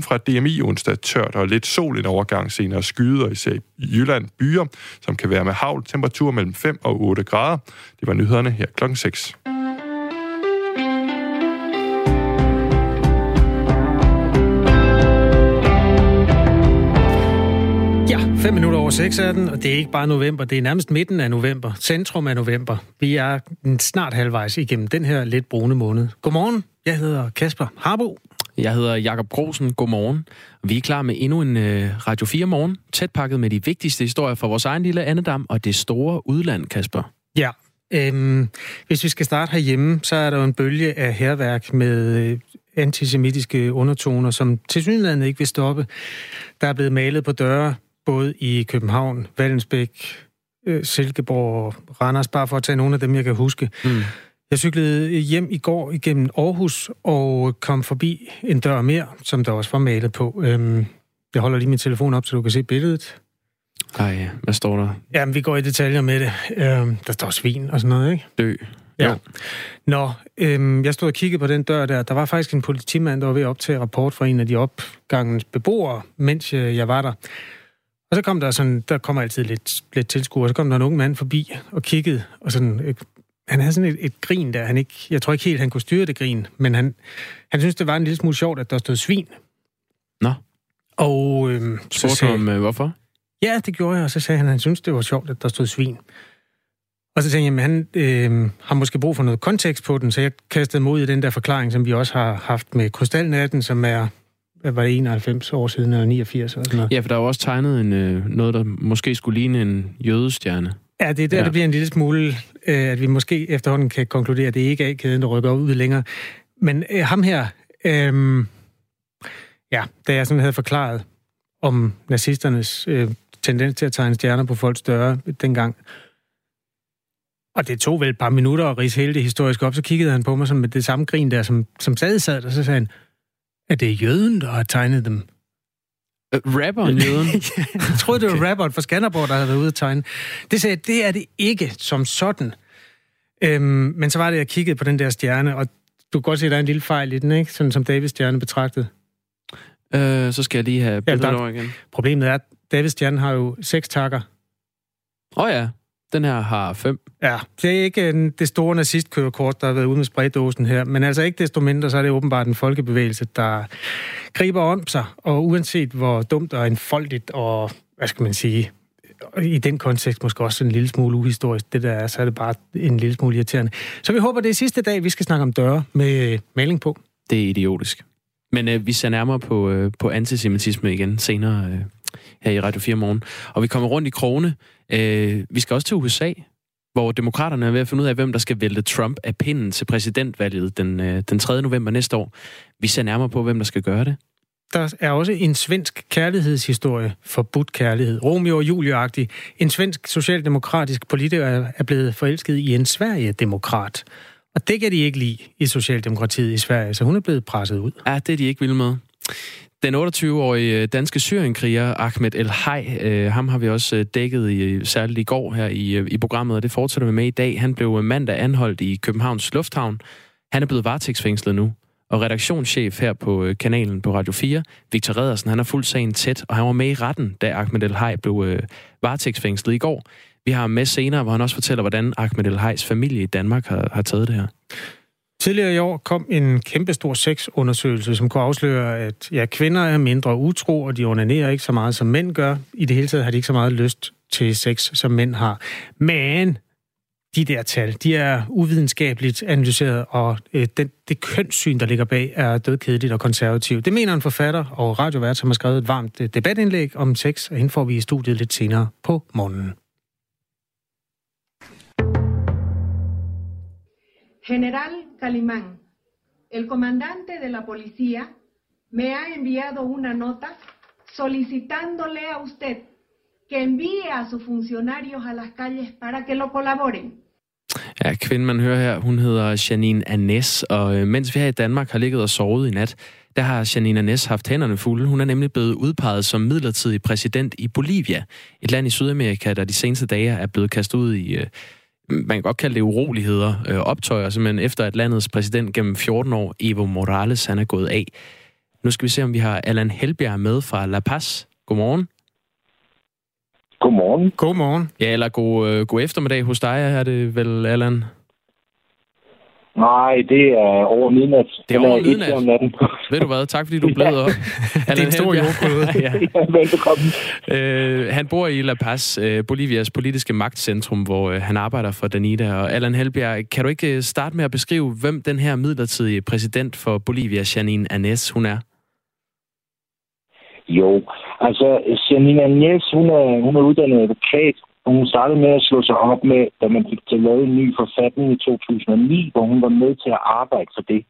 Fra DMI onsdag tørt og lidt sol en overgang senere skyder, især i Jylland byer, som kan være med havl, temperatur mellem 5 og 8 grader. Det var nyhederne her klokken 6. Ja, 5 minutter over 6 er den, og det er ikke bare november, det er nærmest midten af november, centrum af november. Vi er snart halvvejs igennem den her lidt brune måned. Godmorgen, jeg hedder Kasper Harbo. Jeg hedder Jakob Grosen. Godmorgen. Vi er klar med endnu en uh, Radio 4 morgen, tæt pakket med de vigtigste historier fra vores egen lille andedam og det store udland, Kasper. Ja, øhm, hvis vi skal starte herhjemme, så er der jo en bølge af herværk med øh, antisemitiske undertoner, som til synligheden ikke vil stoppe. Der er blevet malet på døre, både i København, Vallensbæk, øh, Silkeborg og Randers, bare for at tage nogle af dem, jeg kan huske. Mm. Jeg cyklede hjem i går igennem Aarhus og kom forbi en dør mere, som der også var malet på. Øhm, jeg holder lige min telefon op, så du kan se billedet. Ej, hvad står der? Jamen, vi går i detaljer med det. Øhm, der står svin og sådan noget, ikke? Dø. Ja. Jo. Nå, øhm, jeg stod og kiggede på den dør der. Der var faktisk en politimand, der var ved at optage rapport fra en af de opgangens beboere, mens øh, jeg var der. Og så kom der sådan, der kommer altid lidt, lidt tilskuer, så kom der en ung mand forbi og kiggede, og sådan, øh, han havde sådan et, et grin der, han ikke, jeg tror ikke helt, han kunne styre det grin, men han, han synes, det var en lille smule sjovt, at der stod svin. Nå. Og øh, så sagde, om, øh, hvorfor? Ja, det gjorde jeg, og så sagde han, at han synes, det var sjovt, at der stod svin. Og så tænkte jeg, at han øh, har måske brug for noget kontekst på den, så jeg kastede mod i den der forklaring, som vi også har haft med Krystalnatten, som er var det 91 år siden, eller 89 eller sådan noget. Ja, for der er jo også tegnet en, øh, noget, der måske skulle ligne en jødestjerne. Ja, det er der, ja. det bliver en lille smule, øh, at vi måske efterhånden kan konkludere, at det ikke er A-kæden, der rykker ud længere. Men øh, ham her, øh, ja, da jeg sådan havde forklaret om nazisternes øh, tendens til at tegne stjerner på folks døre dengang, og det tog vel et par minutter at rise hele det historiske op, så kiggede han på mig som med det samme grin der, som, som stadig sad der, så sagde han, at det er jøden, der har tegnet dem. Uh, rapperen jøden? jeg troede, det var okay. rapperen fra Skanderborg, der havde været ude at tegne. Det sagde det er det ikke som sådan. Øhm, men så var det, jeg kiggede på den der stjerne, og du kan godt se, at der er en lille fejl i den, ikke? Sådan som Davids stjerne betragtet. Øh, så skal jeg lige have billedet ja, over igen. Problemet er, at Davids stjerne har jo seks takker. Åh oh ja, den her har fem. Ja, det er ikke en, det store nazistkørekort, der har været ude med spraydåsen her, men altså ikke desto mindre, så er det åbenbart en folkebevægelse, der griber om sig, og uanset hvor dumt og enfoldigt og, hvad skal man sige, i den kontekst måske også en lille smule uhistorisk, det der er, så er det bare en lille smule irriterende. Så vi håber, det er sidste dag, vi skal snakke om døre med maling på. Det er idiotisk. Men øh, vi ser nærmere på, øh, på antisemitisme igen senere øh, her i Radio 4 morgen. Og vi kommer rundt i krone. Øh, vi skal også til USA, hvor demokraterne er ved at finde ud af, hvem der skal vælte Trump af pinden til præsidentvalget den, øh, den 3. november næste år. Vi ser nærmere på, hvem der skal gøre det. Der er også en svensk kærlighedshistorie, forbudt kærlighed, Romeo og Julie-agtig. En svensk socialdemokratisk politiker er blevet forelsket i en Sverige-demokrat. Og det kan de ikke lide i Socialdemokratiet i Sverige, så hun er blevet presset ud. Ja, det er de ikke vilde med. Den 28-årige øh, danske syrienkriger Ahmed El Hay, øh, ham har vi også øh, dækket i, øh, særligt i går her i, i programmet, og det fortsætter vi med i dag. Han blev mandag anholdt i Københavns Lufthavn. Han er blevet varetægtsfængslet nu. Og redaktionschef her på kanalen på Radio 4, Victor Redersen, han har fuldt sagen tæt, og han var med i retten, da Ahmed El Hay blev øh, varetægtsfængslet i går. Vi har ham med senere, hvor han også fortæller, hvordan Ahmed El Hays familie i Danmark har, har taget det her. Tidligere i år kom en kæmpestor sexundersøgelse, som kunne afsløre, at ja, kvinder er mindre utro, og de onanerer ikke så meget, som mænd gør. I det hele taget har de ikke så meget lyst til sex, som mænd har. Men de der tal, de er uvidenskabeligt analyseret, og øh, den, det kønssyn, der ligger bag, er dødkedeligt og konservativt. Det mener en forfatter og radiovært, som har skrevet et varmt øh, debatindlæg om sex, og hende får vi i studiet lidt senere på morgenen. General Calimán, el comandante de la policía me ha enviado una nota solicitándole a usted que envíe a sus funcionarios a las calles para que lo colaboren. Ja, kvinden, man hører her, hun hedder Janine Anes, og øh, mens vi her i Danmark har ligget og sovet i nat, der har Janine Anes haft hænderne fulde. Hun er nemlig blevet udpeget som midlertidig præsident i Bolivia, et land i Sydamerika, der de seneste dage er blevet kastet ud i, øh, man kan godt kalde det uroligheder, øh, optøjer, simpelthen efter at landets præsident gennem 14 år, Evo Morales, han er gået af. Nu skal vi se, om vi har Allan Helbjerg med fra La Paz. Godmorgen. Godmorgen. Godmorgen. Ja, eller god, øh, god eftermiddag hos dig, er det vel, Allan? Nej, det er over midnat. Det er over midnat? Om natten. Ved du hvad? Tak fordi du blev op. det er en stor jordklode. ja. ja, velbekomme. Øh, han bor i La Paz, øh, Bolivias politiske magtcentrum, hvor øh, han arbejder for Danida. Og Allan Helbjerg, kan du ikke øh, starte med at beskrive, hvem den her midlertidige præsident for Bolivia, Janine Anez, hun er? Jo, altså Janine Anez, hun er, hun er uddannet advokat, og hun startede med at slå sig op med, da man fik til lavet en ny forfatning i 2009, hvor hun var med til at arbejde for det.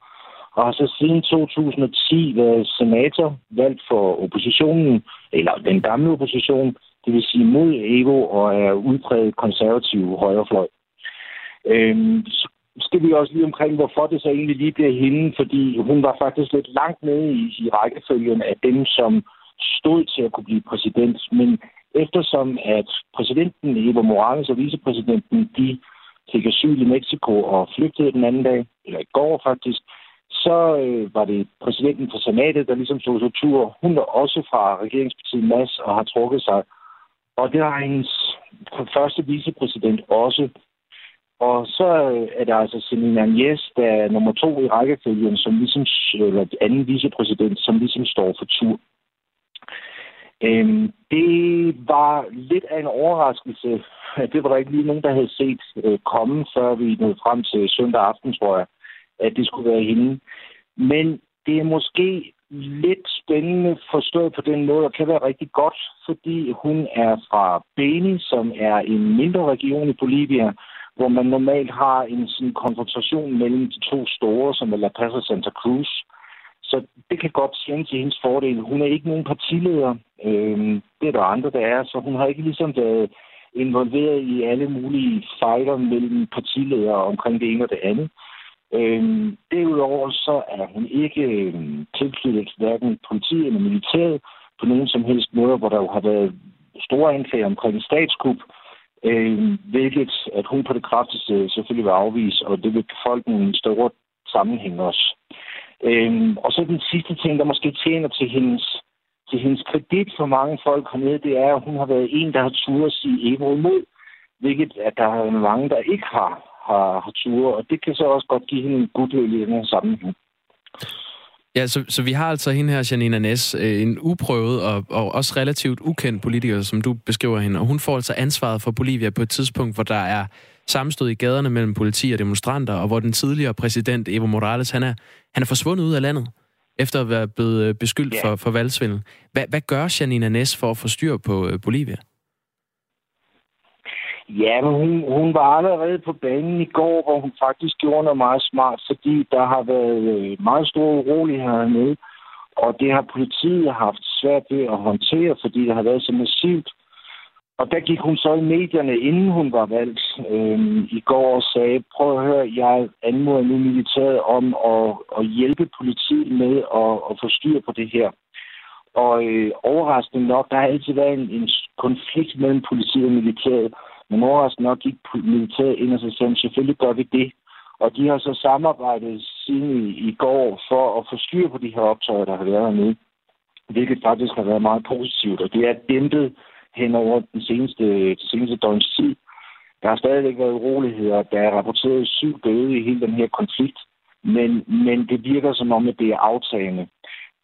Og har så siden 2010 været senator, valgt for oppositionen, eller den gamle opposition, det vil sige mod Evo, og er udpræget konservativ højrefløj. Øhm, så skal vi også lige omkring, hvorfor det så egentlig lige bliver hende, fordi hun var faktisk lidt langt nede i, i rækkefølgen af dem, som stod til at kunne blive præsident. Men eftersom at præsidenten Evo Morales og vicepræsidenten, de fik asyl i Mexico og flygtede den anden dag, eller i går faktisk, så øh, var det præsidenten for senatet, der ligesom stod sig tur. Hun er også fra regeringspartiet MAS og har trukket sig. Og det har hendes første vicepræsident også. Og så øh, er der altså Selina Agnes, der er nummer to i rækkefølgen, som ligesom, eller anden vicepræsident, som ligesom står for tur. Øhm, det var lidt af en overraskelse. Det var der ikke lige nogen, der havde set øh, komme, før vi nåede frem til søndag aften, tror jeg, at det skulle være hende. Men det er måske lidt spændende forstået på den måde, og kan være rigtig godt, fordi hun er fra Beni, som er en mindre region i Bolivia, hvor man normalt har en sådan konfrontation mellem de to store, som er La Paz og Santa Cruz. Så det kan godt tjene til hendes fordel. Hun er ikke nogen partileder. Øhm, det er der andre, der er, så hun har ikke ligesom været involveret i alle mulige fejler mellem partiledere omkring det ene og det andet. Øhm, derudover så er hun ikke øhm, tilknyttet hverken politiet eller militæret på nogen som helst måde, hvor der jo har været store anklager omkring statskup, øh, hvilket at hun på det kraftigste selvfølgelig vil afvise, og det vil befolkningen i store sammenhæng også. Øhm, og så den sidste ting, der måske tjener til hendes, til hendes kredit for mange folk hernede, det er, at hun har været en, der har turet at sige Evo imod, hvilket at der er mange, der ikke har, har, har turet, og det kan så også godt give hende en goodwill i den her sammenhæng. Ja, så, så vi har altså hende her, Janina Næs, øh, en uprøvet og, og også relativt ukendt politiker, som du beskriver hende, og hun får altså ansvaret for Bolivia på et tidspunkt, hvor der er sammenstød i gaderne mellem politi og demonstranter, og hvor den tidligere præsident Evo Morales, han er, han er forsvundet ud af landet, efter at være blevet øh, beskyldt yeah. for, for valgsvindel. Hvad, hvad gør Janina Næs for at få styr på øh, Bolivia? Ja, men hun, hun var allerede på banen i går, hvor hun faktisk gjorde noget meget smart, fordi der har været øh, meget store uroligheder hernede, og det har politiet haft svært ved at håndtere, fordi det har været så massivt. Og der gik hun så i medierne, inden hun var valgt øh, i går og sagde, prøv at høre, jeg anmoder nu militæret om at, at hjælpe politiet med at, at få styr på det her. Og øh, overraskende nok, der har altid været en, en konflikt mellem politiet og militæret. Men overraskende nok gik militæret ind og så sagde, selvfølgelig gør vi det. Og de har så samarbejdet siden i, i går for at få styr på de her optøjer, der har været hernede. Hvilket faktisk har været meget positivt, og det er dæmpet hen over den seneste, den seneste døgns tid. Der har stadigvæk været uroligheder. Der er rapporteret syv døde i hele den her konflikt. Men, men det virker som om, at det er aftagende.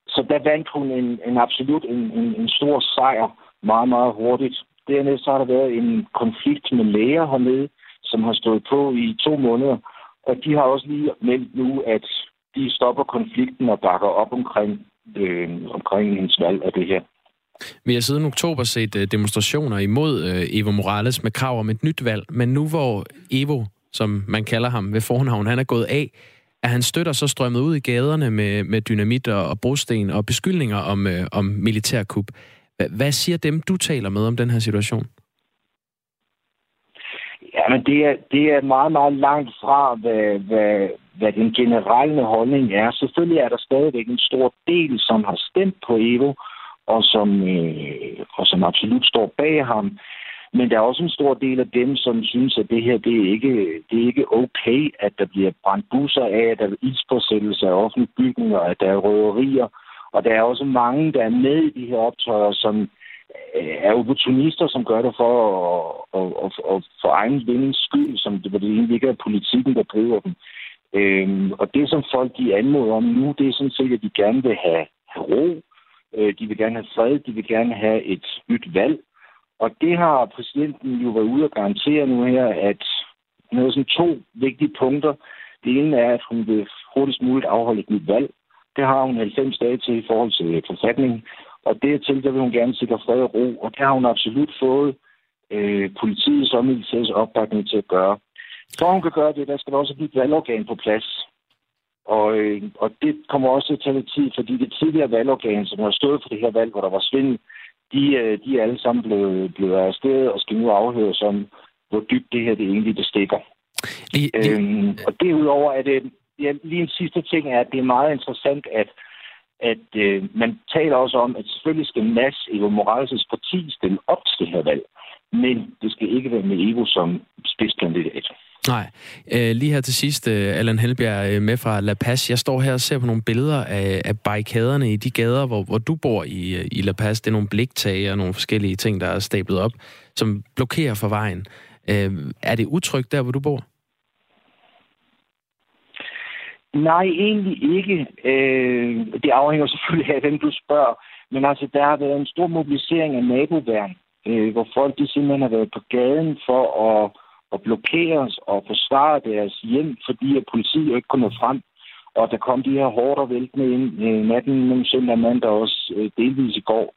Så der vandt hun en, en absolut en, en, en stor sejr meget, meget hurtigt. Dernæst så har der været en konflikt med læger hernede, som har stået på i to måneder. Og de har også lige meldt nu, at de stopper konflikten og bakker op omkring, øh, omkring hendes valg af det her. Vi har siden oktober set øh, demonstrationer imod øh, Evo Morales med krav om et nyt valg, men nu hvor Evo, som man kalder ham ved fornavn, han er gået af, er han støtter så strømmet ud i gaderne med, med dynamit og, og brosten og beskyldninger om, øh, om militærkup. Hvad siger dem, du taler med om den her situation? Ja, men det er, det er meget, meget langt fra, hvad, hvad, hvad den generelle holdning er. Selvfølgelig er der stadigvæk en stor del, som har stemt på Evo, og som, øh, og som absolut står bag ham. Men der er også en stor del af dem, som synes, at det her det er ikke, det er ikke okay, at der bliver brændt busser af, at der er ildspåsættelse af offentlige bygninger, at der er røverier, Og der er også mange, der er med i de her optøjer, som øh, er opportunister, som gør det for at, at, at, at for egen vindings skyld, som det, det egentlig ikke er politikken, der driver dem. Øhm, og det, som folk de anmoder om nu, det er sådan set, at de gerne vil have ro, øh, de vil gerne have fred, de vil gerne have et nyt valg. Og det har præsidenten jo været ude at garantere nu her, at noget sådan to vigtige punkter. Det ene er, at hun vil hurtigst muligt afholde et nyt valg. Det har hun 90 dage til i forhold til forfatningen. Og dertil, der vil hun gerne sikre fred og ro. Og det har hun absolut fået øh, politiets og militærets opbakning til at gøre. For hun kan gøre det, der skal der også blive et valgorgan på plads. Og, øh, og det kommer også til at tage lidt tid, fordi det tidligere valgorgan, som har stået for det her valg, hvor der var svindel, de, øh, de er alle sammen blevet, blevet arresteret og skal nu afhøres om, hvor dybt det her det egentlig det stikker. Lige, lige... Øhm, og derudover er det, ja, lige en sidste ting er, at det er meget interessant, at, at øh, man taler også om, at selvfølgelig skal Mads Evo Morales' parti stille op til det her valg, men det skal ikke være med Evo som spidskandidat. Nej. Øh, lige her til sidst, øh, Allan Helbjerg øh, med fra La Paz. Jeg står her og ser på nogle billeder af, af barrikaderne i de gader, hvor, hvor du bor i, øh, i La Paz. Det er nogle bliktage og nogle forskellige ting, der er stablet op, som blokerer for vejen. Øh, er det utrygt der, hvor du bor? Nej, egentlig ikke. Øh, det afhænger selvfølgelig af, hvem du spørger. Men altså, der har været en stor mobilisering af naboværn, øh, hvor folk de simpelthen har været på gaden for at og blokeres og forsvare deres hjem, fordi at politiet ikke kunne nå frem. Og der kom de her hårdt væltende ind øh, natten mellem søndag mandag også øh, delvis i går.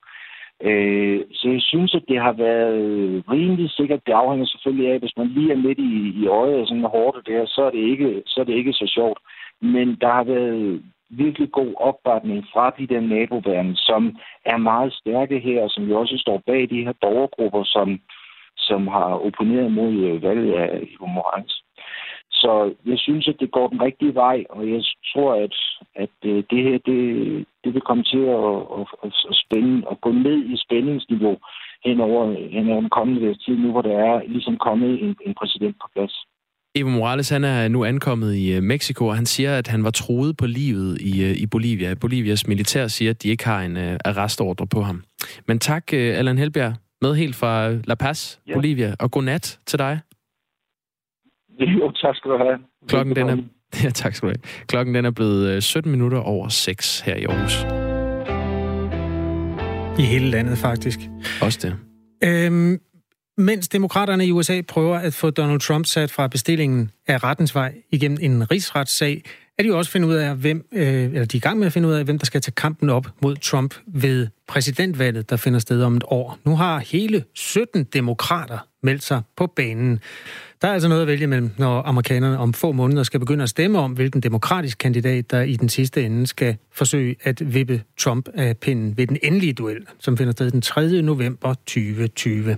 Øh, så jeg synes, at det har været rimelig sikkert. Det afhænger selvfølgelig af, hvis man lige er midt i, i øjet og sådan hårdt det her, så er det, ikke, så er det ikke så sjovt. Men der har været virkelig god opbakning fra de der naboværende, som er meget stærke her, og som jo også står bag de her borgergrupper, som, som har opponeret mod øh, valget af Ivo Morans. Så jeg synes, at det går den rigtige vej, og jeg tror, at, at øh, det her det, det vil komme til at, at, at spænde at gå ned i spændingsniveau hen over, hen over den kommende tid, nu hvor der er ligesom kommet en, en præsident på plads. Evo Morales han er nu ankommet i øh, Mexico, og han siger, at han var troet på livet i, i Bolivia. Bolivias militær siger, at de ikke har en uh, arrestordre på ham. Men tak, uh, Allan Helbjerg, med helt fra La Paz, ja. Bolivia. Og god nat til dig. Jo, tak skal du have. Klokken den er, ja, tak skal du have. Klokken den er blevet 17 øh, minutter over 6 her i Aarhus. I hele landet, faktisk. Også det. Øhm, mens demokraterne i USA prøver at få Donald Trump sat fra bestillingen af rettens vej igennem en rigsretssag, er de jo også finde ud af, hvem, øh, eller de er i gang med at finde ud af, hvem der skal tage kampen op mod Trump ved præsidentvalget, der finder sted om et år. Nu har hele 17 demokrater meldt sig på banen. Der er altså noget at vælge mellem, når amerikanerne om få måneder skal begynde at stemme om, hvilken demokratisk kandidat, der i den sidste ende skal forsøge at vippe Trump af pinden ved den endelige duel, som finder sted den 3. november 2020.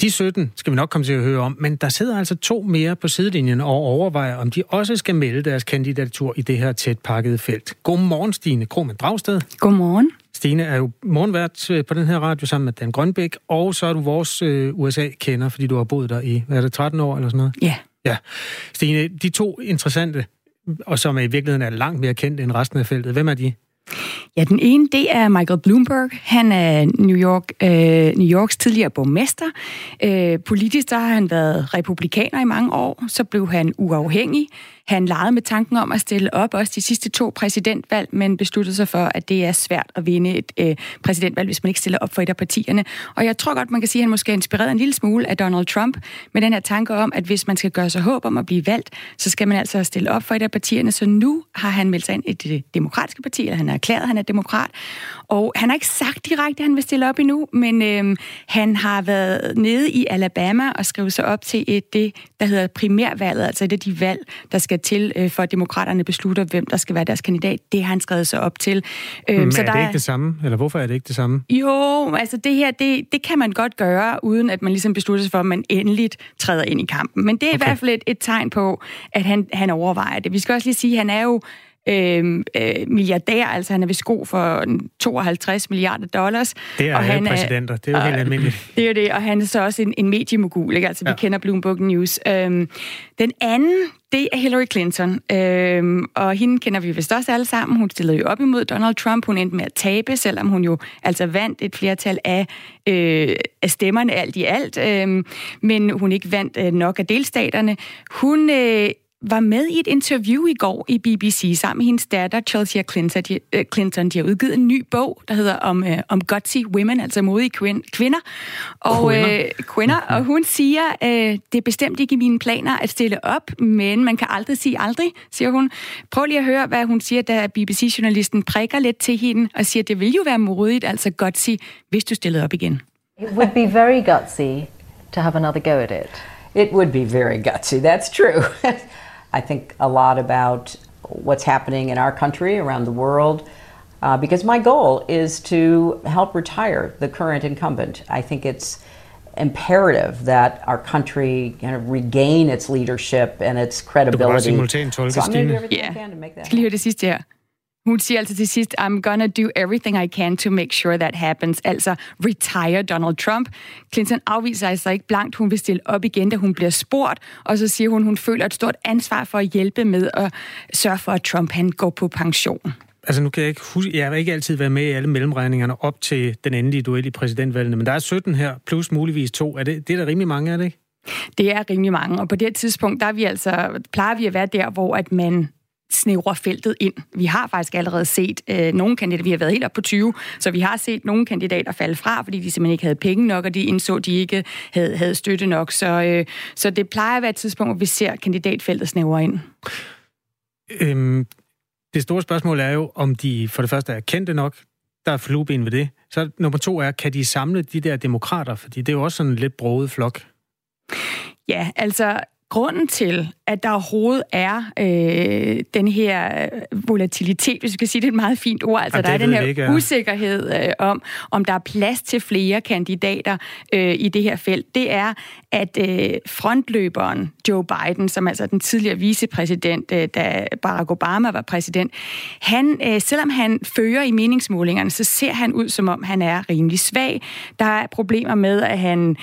De 17 skal vi nok komme til at høre om, men der sidder altså to mere på sidelinjen og overvejer, om de også skal melde deres kandidatur i det her tæt pakkede felt. Godmorgen, Stine Krohmann Dragsted. Godmorgen. Stine er jo morgenvært øh, på den her radio sammen med Dan Grønbæk, og så er du vores øh, USA-kender, fordi du har boet der i, hvad er det, 13 år eller sådan noget? Ja. Ja. Stine, de to interessante, og som i virkeligheden er langt mere kendt end resten af feltet, hvem er de? Ja, den ene, det er Michael Bloomberg. Han er New, York, øh, New Yorks tidligere borgmester. Øh, politisk der har han været republikaner i mange år. Så blev han uafhængig. Han legede med tanken om at stille op også de sidste to præsidentvalg, men besluttede sig for, at det er svært at vinde et øh, præsidentvalg, hvis man ikke stiller op for et af partierne. Og jeg tror godt, man kan sige, at han måske er inspireret en lille smule af Donald Trump med den her tanke om, at hvis man skal gøre sig håb om at blive valgt, så skal man altså stille op for et af partierne. Så nu har han meldt sig ind i det demokratiske parti, eller han har erklæret, at han er demokrat. Og han har ikke sagt direkte, at han vil stille op endnu, men øh, han har været nede i Alabama og skrevet sig op til et, det, der hedder primærvalget, altså det de valg, der skal til, øh, for at demokraterne beslutter, hvem der skal være deres kandidat. Det har han skrevet sig op til. Øh, Men så er det der ikke det samme? Eller hvorfor er det ikke det samme? Jo, altså det her, det, det kan man godt gøre, uden at man ligesom beslutter sig for, at man endeligt træder ind i kampen. Men det er okay. i hvert fald et, et tegn på, at han, han overvejer det. Vi skal også lige sige, at han er jo øh, øh, milliardær, altså han er ved sko for 52 milliarder dollars. Det er og han præsidenter, det er jo helt almindeligt. Det er det, og han er så også en, en mediemogul, ikke? altså ja. vi kender Bloomberg News. Øhm, den anden, det er Hillary Clinton, øhm, og hende kender vi vist også alle sammen. Hun stillede jo op imod Donald Trump, hun endte med at tabe, selvom hun jo altså vandt et flertal af, øh, af stemmerne alt i alt, øh, men hun ikke vandt øh, nok af delstaterne. Hun øh, var med i et interview i går i BBC sammen med hendes datter Chelsea Clinton. De, uh, Clinton. De har udgivet en ny bog, der hedder om, uh, om gutsy women, altså modige kvinder. Og, kvinder. Uh, kvinder, og hun siger, uh, det er bestemt ikke i mine planer at stille op, men man kan aldrig sige aldrig, siger hun. Prøv lige at høre, hvad hun siger, da BBC-journalisten prikker lidt til hende og siger, det vil jo være modigt, altså gutsy, hvis du stillede op igen. It would be very gutsy to have another go at it. It would be very gutsy, that's true. I think a lot about what's happening in our country, around the world, uh, because my goal is to help retire the current incumbent. I think it's imperative that our country kind of regain its leadership and its credibility. So I'm going to do everything yeah. I can to make that happen. Hun siger altså til sidst, I'm gonna do everything I can to make sure that happens. Altså retire Donald Trump. Clinton afviser altså ikke blankt, hun vil stille op igen, da hun bliver spurgt, og så siger hun, hun føler et stort ansvar for at hjælpe med at sørge for, at Trump han går på pension. Altså nu kan jeg ikke huske, jeg har ikke altid været med i alle mellemregningerne op til den endelige duel i præsidentvalgene, men der er 17 her, plus muligvis to. Er det, det er der rimelig mange, er det ikke? Det er rimelig mange, og på det tidspunkt, der er vi altså, plejer vi at være der, hvor at man snævrer feltet ind. Vi har faktisk allerede set øh, nogle kandidater, vi har været helt op på 20, så vi har set nogle kandidater falde fra, fordi de simpelthen ikke havde penge nok, og de indså, at de ikke havde, havde støtte nok. Så, øh, så det plejer at være et tidspunkt, hvor vi ser kandidatfeltet snævre ind. Øhm, det store spørgsmål er jo, om de for det første er kendte nok, der er flueben ved det. Så nummer to er, kan de samle de der demokrater? Fordi det er jo også sådan en lidt broget flok. Ja, altså grunden til, at der overhovedet er øh, den her volatilitet, hvis vi skal sige det er et meget fint ord, altså der er den her ikke, ja. usikkerhed øh, om, om der er plads til flere kandidater øh, i det her felt, det er, at øh, frontløberen Joe Biden, som altså den tidligere vicepræsident, øh, da Barack Obama var præsident, han, øh, selvom han fører i meningsmålingerne, så ser han ud, som om han er rimelig svag. Der er problemer med, at han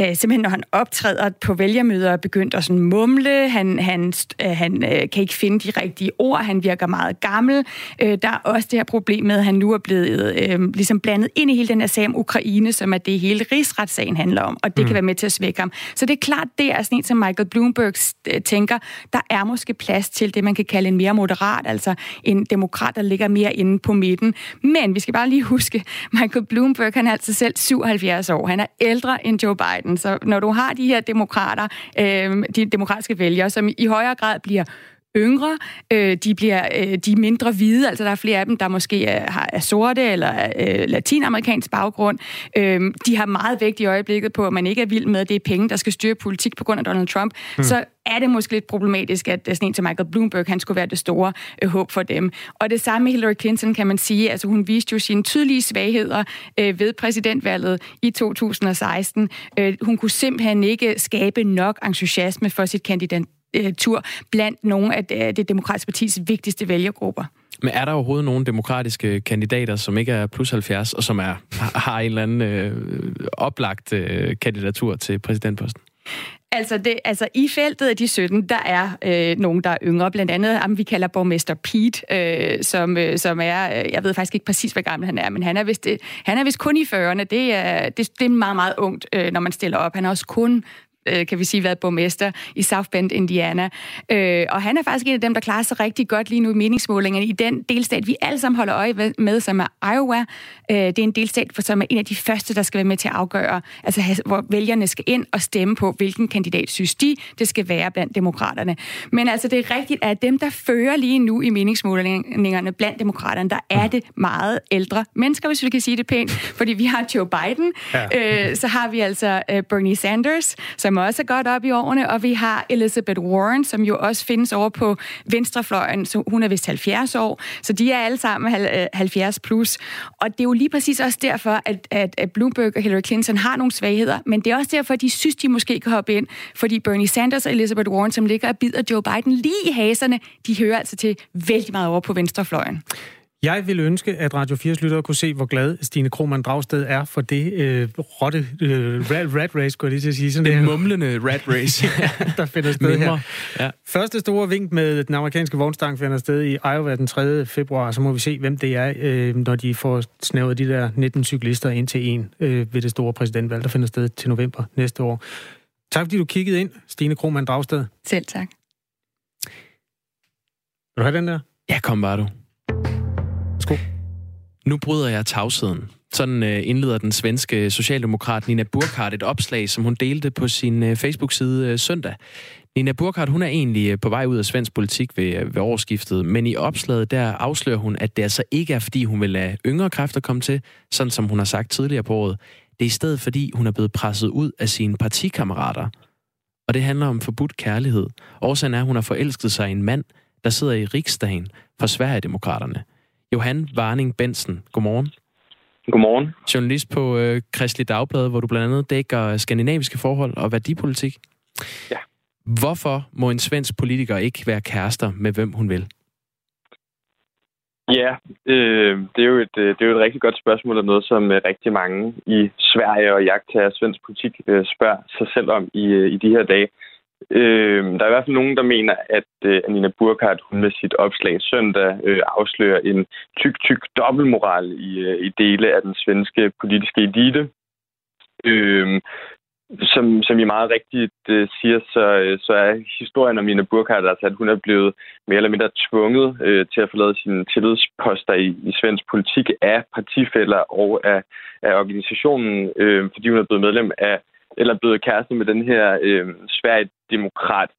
øh, simpelthen, når han optræder på vælgermøder, er begyndt at sådan mumle, han, han, øh, han øh, kan ikke finde de rigtige ord, han virker meget gammel. Øh, der er også det her problem med, at han nu er blevet øh, ligesom blandet ind i hele den her sag om Ukraine, som er det hele rigsretssagen handler om, og det mm. kan være med til at svække ham. Så det er klart, det er sådan en, som Michael Bloomberg øh, tænker, der er måske plads til det, man kan kalde en mere moderat, altså en demokrat, der ligger mere inde på midten. Men vi skal bare lige huske, Michael Bloomberg, han er altså selv 77 år. Han er ældre end Joe Biden, så når du har de her demokrater, øh, de demokratiske vælgere, som i højere grad bliver yngre, øh, de bliver øh, de er mindre hvide, altså der er flere af dem, der måske er, har, er sorte eller øh, latinamerikansk baggrund. Øh, de har meget vægt i øjeblikket på, at man ikke er vild med, at det er penge, der skal styre politik på grund af Donald Trump. Hmm. Så er det måske lidt problematisk, at sådan en til Michael Bloomberg, han skulle være det store øh, håb for dem. Og det samme med Hillary Clinton, kan man sige. Altså hun viste jo sine tydelige svagheder øh, ved præsidentvalget i 2016. Øh, hun kunne simpelthen ikke skabe nok entusiasme for sit kandidat øh, tur blandt nogle af det, det demokratiske partis vigtigste vælgergrupper. Men er der overhovedet nogle demokratiske kandidater, som ikke er plus 70, og som er, har en eller anden øh, oplagt øh, kandidatur til præsidentposten? Altså, det, altså i feltet af de 17, der er øh, nogen, der er yngre. Blandt andet ham, vi kalder borgmester Pete, øh, som, øh, som er, øh, jeg ved faktisk ikke præcis, hvor gammel han er, men han er vist, øh, han er vist kun i 40'erne. Det er, det, det er meget, meget ungt, øh, når man stiller op. Han er også kun øh, kan vi sige, været borgmester i South Bend, Indiana. Øh, og han er faktisk en af dem, der klarer sig rigtig godt lige nu i meningsmålingerne i den delstat, vi alle sammen holder øje med, som er Iowa. Øh, det er en delstat, som er en af de første, der skal være med til at afgøre, altså hvor vælgerne skal ind og stemme på, hvilken kandidat synes de, det skal være blandt demokraterne. Men altså, det er rigtigt, at dem, der fører lige nu i meningsmålingerne blandt demokraterne, der er det meget ældre mennesker, hvis vi kan sige det pænt. Fordi vi har Joe Biden, ja. øh, så har vi altså uh, Bernie Sanders, som også er godt op i årene, og vi har Elizabeth Warren, som jo også findes over på venstrefløjen, så hun er vist 70 år, så de er alle sammen 70 øh, plus. Og det er jo lige præcis også derfor, at, at, at Bloomberg og Hillary Clinton har nogle svagheder, men det er også derfor, at de synes, de måske kan hoppe ind, fordi Bernie Sanders og Elizabeth Warren, som ligger og bider Joe Biden lige i haserne, de hører altså til vældig meget over på venstrefløjen. Jeg vil ønske, at Radio 4's lyttere kunne se, hvor glad Stine Krohmann Dragsted er for det øh, rotte øh, rat, rat race, skulle jeg lige til at sige. Sådan det mumlende rat race, der finder sted Mimmer. her. Ja. Første store vink med den amerikanske vognstang finder sted i Iowa den 3. februar, så må vi se, hvem det er, øh, når de får snævret de der 19 cyklister ind til en øh, ved det store præsidentvalg, der finder sted til november næste år. Tak fordi du kiggede ind, Stine Krohmann Dragsted. Selv tak. Vil du have den der? Ja, kom bare du. Sko. Nu bryder jeg tavsheden. Sådan øh, indleder den svenske socialdemokrat Nina Burkhardt et opslag, som hun delte på sin øh, Facebook-side øh, søndag. Nina Burkhardt, hun er egentlig øh, på vej ud af svensk politik ved, øh, ved årsskiftet, men i opslaget der afslører hun, at det altså ikke er, fordi hun vil lade yngre kræfter komme til, sådan som hun har sagt tidligere på året. Det er i stedet, fordi hun er blevet presset ud af sine partikammerater. Og det handler om forbudt kærlighed. Årsagen er, at hun har forelsket sig i en mand, der sidder i riksdagen for Sverigedemokraterne. Johan Warning Bensen, godmorgen. Godmorgen. Journalist på øh, Kristelig Dagblad, hvor du blandt andet dækker skandinaviske forhold og værdipolitik. Ja. Hvorfor må en svensk politiker ikke være kærester med hvem hun vil? Ja, øh, det, er jo et, øh, det er jo et rigtig godt spørgsmål, og noget, som øh, rigtig mange i Sverige og jagttager svensk politik øh, spørger sig selv om i, i de her dage. Øh, der er i hvert fald nogen, der mener, at øh, Anina Burkhardt hun med sit opslag søndag øh, afslører en tyk, tyk dobbeltmoral i, øh, i dele af den svenske politiske elite. Øh, som, som I meget rigtigt øh, siger, så, øh, så er historien om Nina Burkhardt, altså, at hun er blevet mere eller mindre tvunget øh, til at forlade sine tillidsposter i, i svensk politik af partifælder og af, af organisationen, øh, fordi hun er blevet medlem af, eller blevet kæreste med den her øh, svært demokrat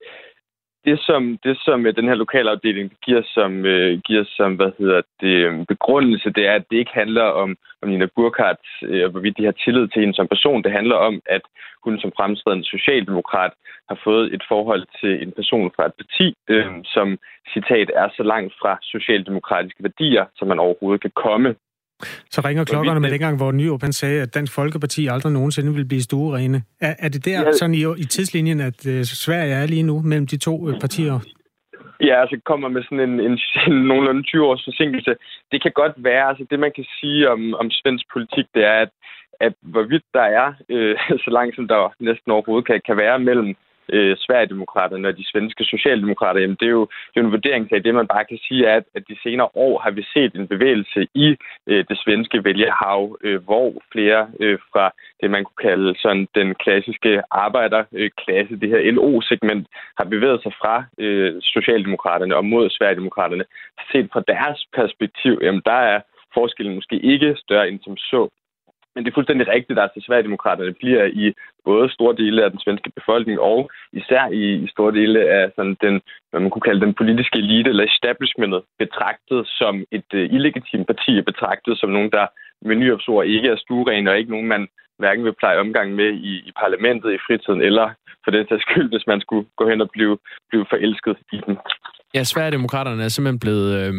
det, som, det, som øh, den her lokalafdeling giver som, øh, giver som hvad hedder det, øh, begrundelse, det er, at det ikke handler om, om Nina Burkhardt, øh, hvorvidt de har tillid til hende som person. Det handler om, at hun som fremtrædende socialdemokrat har fået et forhold til en person fra et parti, øh, som, citat, er så langt fra socialdemokratiske værdier, som man overhovedet kan komme. Så ringer klokkerne med dengang, hvor Nyrup han sagde, at Dansk Folkeparti aldrig nogensinde vil blive stuerene. Er, er det der ja. sådan i, i tidslinjen, at uh, Sverige er lige nu mellem de to uh, partier? Ja, altså kommer med sådan en, en, en nogenlunde 20 års forsinkelse. Det kan godt være, altså det man kan sige om, om svensk politik, det er, at, at hvorvidt der er øh, så langt som der næsten overhovedet kan, kan være mellem øh, Sverigedemokraterne og de svenske socialdemokrater, jamen det er jo det er en vurdering af det, man bare kan sige, er, at, at de senere år har vi set en bevægelse i øh, det svenske vælgerhav, øh, hvor flere øh, fra det, man kunne kalde sådan den klassiske arbejderklasse, det her LO-segment, har bevæget sig fra øh, Socialdemokraterne og mod Sverigedemokraterne. Set fra deres perspektiv, jamen der er forskellen måske ikke større end som så. Men det er fuldstændig rigtigt, at altså, Sverigedemokraterne bliver i både store dele af den svenske befolkning og især i, i store dele af sådan den, hvad man kunne kalde den politiske elite eller establishmentet betragtet som et øh, illegitimt parti, betragtet som nogen, der med nyopsord ikke er stueren og ikke nogen, man hverken vil pleje omgang med i, i parlamentet i fritiden, eller for den sags skyld, hvis man skulle gå hen og blive, blive forelsket i den. Ja, Sverigedemokraterne er simpelthen blevet... Øh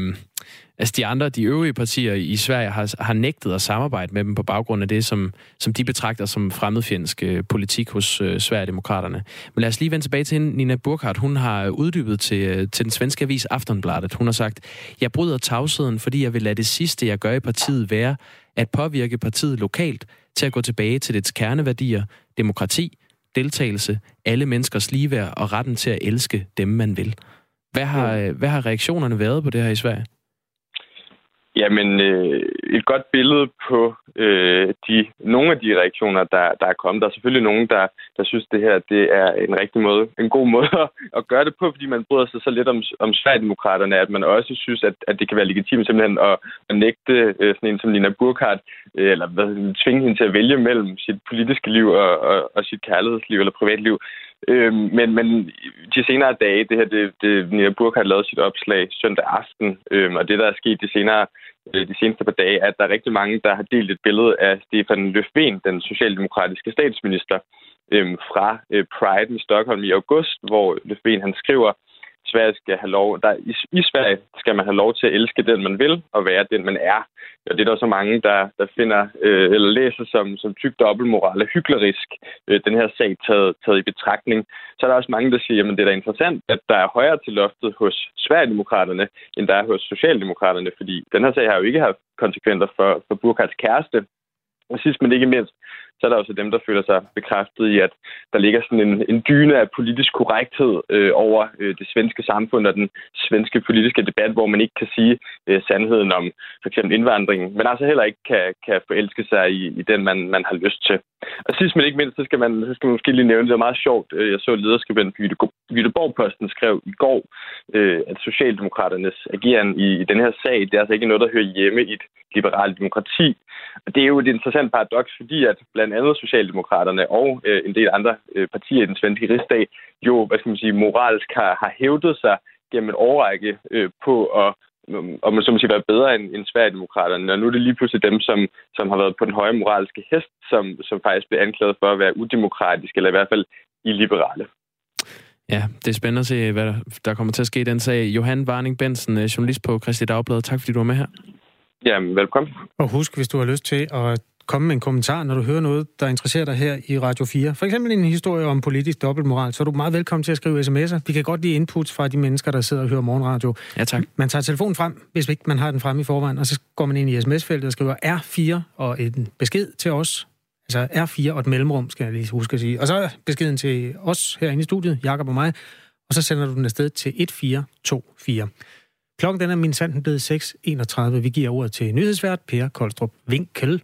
Altså de andre, de øvrige partier i Sverige har, har nægtet at samarbejde med dem på baggrund af det, som, som de betragter som fremmedfjendsk øh, politik hos øh, Sverigedemokraterne. Men lad os lige vende tilbage til hende. Nina Burkhardt, hun har uddybet til, øh, til den svenske avis Aftonbladet. Hun har sagt, jeg bryder tavsheden, fordi jeg vil lade det sidste, jeg gør i partiet, være at påvirke partiet lokalt til at gå tilbage til dets kerneværdier, demokrati, deltagelse, alle menneskers ligeværd og retten til at elske dem, man vil. Hvad har, hvad har reaktionerne været på det her i Sverige? Jamen, øh, et godt billede på øh, de, nogle af de reaktioner, der, der er kommet. Der er selvfølgelig nogen, der, der synes, det her det er en rigtig måde, en god måde at, at gøre det på, fordi man bryder sig så lidt om, om Sverigedemokraterne, at man også synes, at, at det kan være legitimt simpelthen at, at nægte øh, sådan en som Lina Burkhardt, øh, eller hvad, tvinge hende til at vælge mellem sit politiske liv og, og, og sit kærlighedsliv eller privatliv. Øh, men, men de senere dage, det her, det, det Nina Burk har lavet sit opslag søndag aften, øh, og det, der er sket de senere øh, de seneste par dage, at der er rigtig mange, der har delt et billede af Stefan Löfven, den socialdemokratiske statsminister, øh, fra øh, Pride i Stockholm i august, hvor Löfven han skriver, Sverige skal have lov, der, i, i Sverige skal man have lov til at elske den, man vil, og være den, man er. Og det er der så mange, der, der finder øh, eller læser som, som tyk dobbeltmoral og hyklerisk, øh, den her sag taget, taget i betragtning. Så er der også mange, der siger, at det er da interessant, at der er højere til loftet hos Sverigedemokraterne, end der er hos Socialdemokraterne, fordi den her sag har jo ikke haft konsekvenser for, for Burkhards kæreste. Og sidst men ikke mindst, så er der også dem, der føler sig bekræftet i, at der ligger sådan en, en dyne af politisk korrekthed øh, over øh, det svenske samfund og den svenske politiske debat, hvor man ikke kan sige øh, sandheden om for eksempel indvandringen, men altså heller ikke kan, kan forelske sig i, i den, man, man har lyst til. Og sidst men ikke mindst, så skal man, så skal man måske lige nævne, det er meget sjovt. Øh, jeg så lederskribent Jytteborg-posten skrev i går, øh, at Socialdemokraternes ageren i, i den her sag, det er altså ikke noget, der hører hjemme i et liberalt demokrati. Og det er jo et interessant paradoks, fordi at blandt andet Socialdemokraterne og øh, en del andre øh, partier i den svenske rigsdag jo, hvad skal man sige, moralsk har, har hævdet sig gennem en årrække øh, på at og man så må sige, være bedre end, end Sverigedemokraterne. Og nu er det lige pludselig dem, som, som har været på den høje moralske hest, som, som faktisk bliver anklaget for at være udemokratiske, eller i hvert fald illiberale. Ja, det er spændende at se, hvad der kommer til at ske i den sag. Johan Warning Bensen, øh, journalist på Christi Dagblad. Tak fordi du var med her. Jamen, velkommen. Og husk, hvis du har lyst til at komme med en kommentar, når du hører noget, der interesserer dig her i Radio 4. For eksempel en historie om politisk dobbeltmoral, så er du meget velkommen til at skrive sms'er. Vi kan godt lide inputs fra de mennesker, der sidder og hører morgenradio. Ja, tak. Man tager telefonen frem, hvis ikke man har den frem i forvejen, og så går man ind i sms-feltet og skriver R4 og en besked til os. Altså R4 og et mellemrum, skal jeg lige huske at sige. Og så beskeden til os herinde i studiet, Jakob og mig, og så sender du den afsted til 1424. Klokken den er min sanden blevet 6.31. Vi giver ordet til nyhedsvært Per Koldstrup Winkel.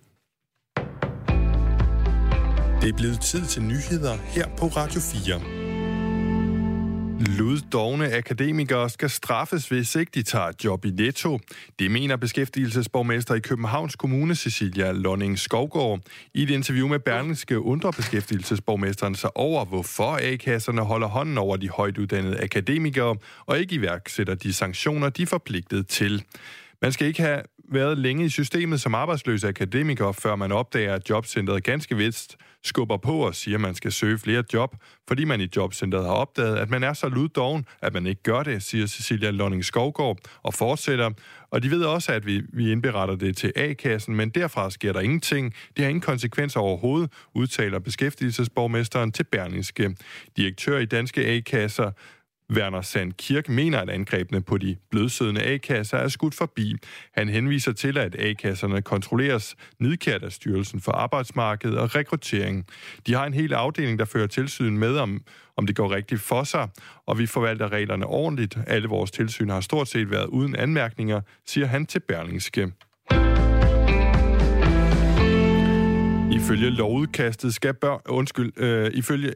Det er blevet tid til nyheder her på Radio 4. Luddogne akademikere skal straffes, hvis ikke de tager et job i Netto. Det mener beskæftigelsesborgmester i Københavns Kommune, Cecilia Lonning Skovgaard. I et interview med Berlingske undrer beskæftigelsesborgmesteren sig over, hvorfor A-kasserne holder hånden over de højt uddannede akademikere og ikke iværksætter de sanktioner, de er forpligtet til. Man skal ikke have været længe i systemet som arbejdsløs akademiker, før man opdager, at jobcentret ganske vist skubber på og siger, at man skal søge flere job, fordi man i jobcentret har opdaget, at man er så luddoven, at man ikke gør det, siger Cecilia Lonning Skovgaard og fortsætter. Og de ved også, at vi, vi indberetter det til A-kassen, men derfra sker der ingenting. Det har ingen konsekvenser overhovedet, udtaler beskæftigelsesborgmesteren til Berlingske. Direktør i danske A-kasser Werner Sand Kirk mener, at angrebene på de blødsødende A-kasser er skudt forbi. Han henviser til, at A-kasserne kontrolleres nedkært af Styrelsen for Arbejdsmarkedet og Rekruttering. De har en hel afdeling, der fører tilsyn med, om, om det går rigtigt for sig, og vi forvalter reglerne ordentligt. Alle vores tilsyn har stort set været uden anmærkninger, siger han til Berlingske. Ifølge lovudkastet skal børn, undskyld, øh, ifølge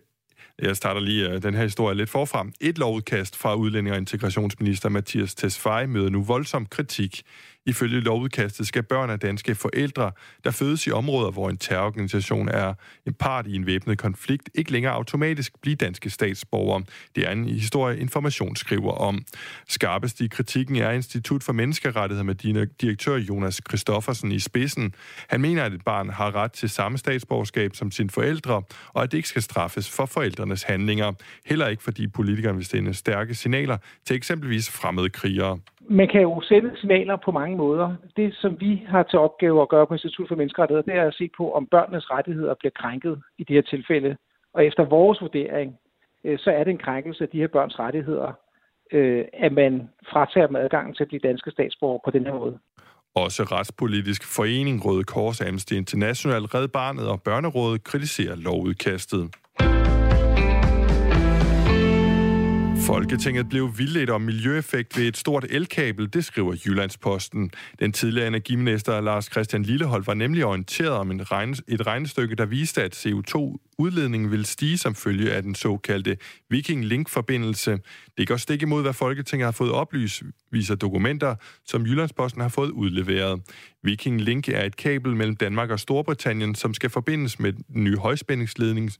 jeg starter lige uh, den her historie lidt forfra. Et lovudkast fra udlænding- og integrationsminister Mathias Tesfaye møder nu voldsom kritik. Ifølge lovudkastet skal børn af danske forældre, der fødes i områder, hvor en terrororganisation er en part i en væbnet konflikt, ikke længere automatisk blive danske statsborgere. Det er en historie, Information skriver om. Skarpest i kritikken er Institut for Menneskerettigheder med direktør Jonas Christoffersen i spidsen. Han mener, at et barn har ret til samme statsborgerskab som sine forældre, og at det ikke skal straffes for forældrenes handlinger. Heller ikke fordi politikerne vil sende stærke signaler til eksempelvis fremmede krigere man kan jo sende signaler på mange måder. Det, som vi har til opgave at gøre på Institut for Menneskerettigheder, det er at se på, om børnenes rettigheder bliver krænket i det her tilfælde. Og efter vores vurdering, øh, så er det en krænkelse af de her børns rettigheder, øh, at man fratager dem adgangen til at blive danske statsborger på den her måde. Også Retspolitisk Forening, Røde Kors, Amnesty International, Red Barnet og Børnerådet kritiserer lovudkastet. Folketinget blev vildledt om miljøeffekt ved et stort elkabel, det skriver Jyllandsposten. Den tidligere energiminister Lars Christian Lillehold var nemlig orienteret om en et regnestykke, der viste, at CO2 udledningen vil stige som følge af den såkaldte Viking Link-forbindelse. Det går stik imod, hvad Folketinget har fået oplyst, viser dokumenter, som Jyllandsposten har fået udleveret. Viking Link er et kabel mellem Danmark og Storbritannien, som skal forbindes med den nye højspændingsledning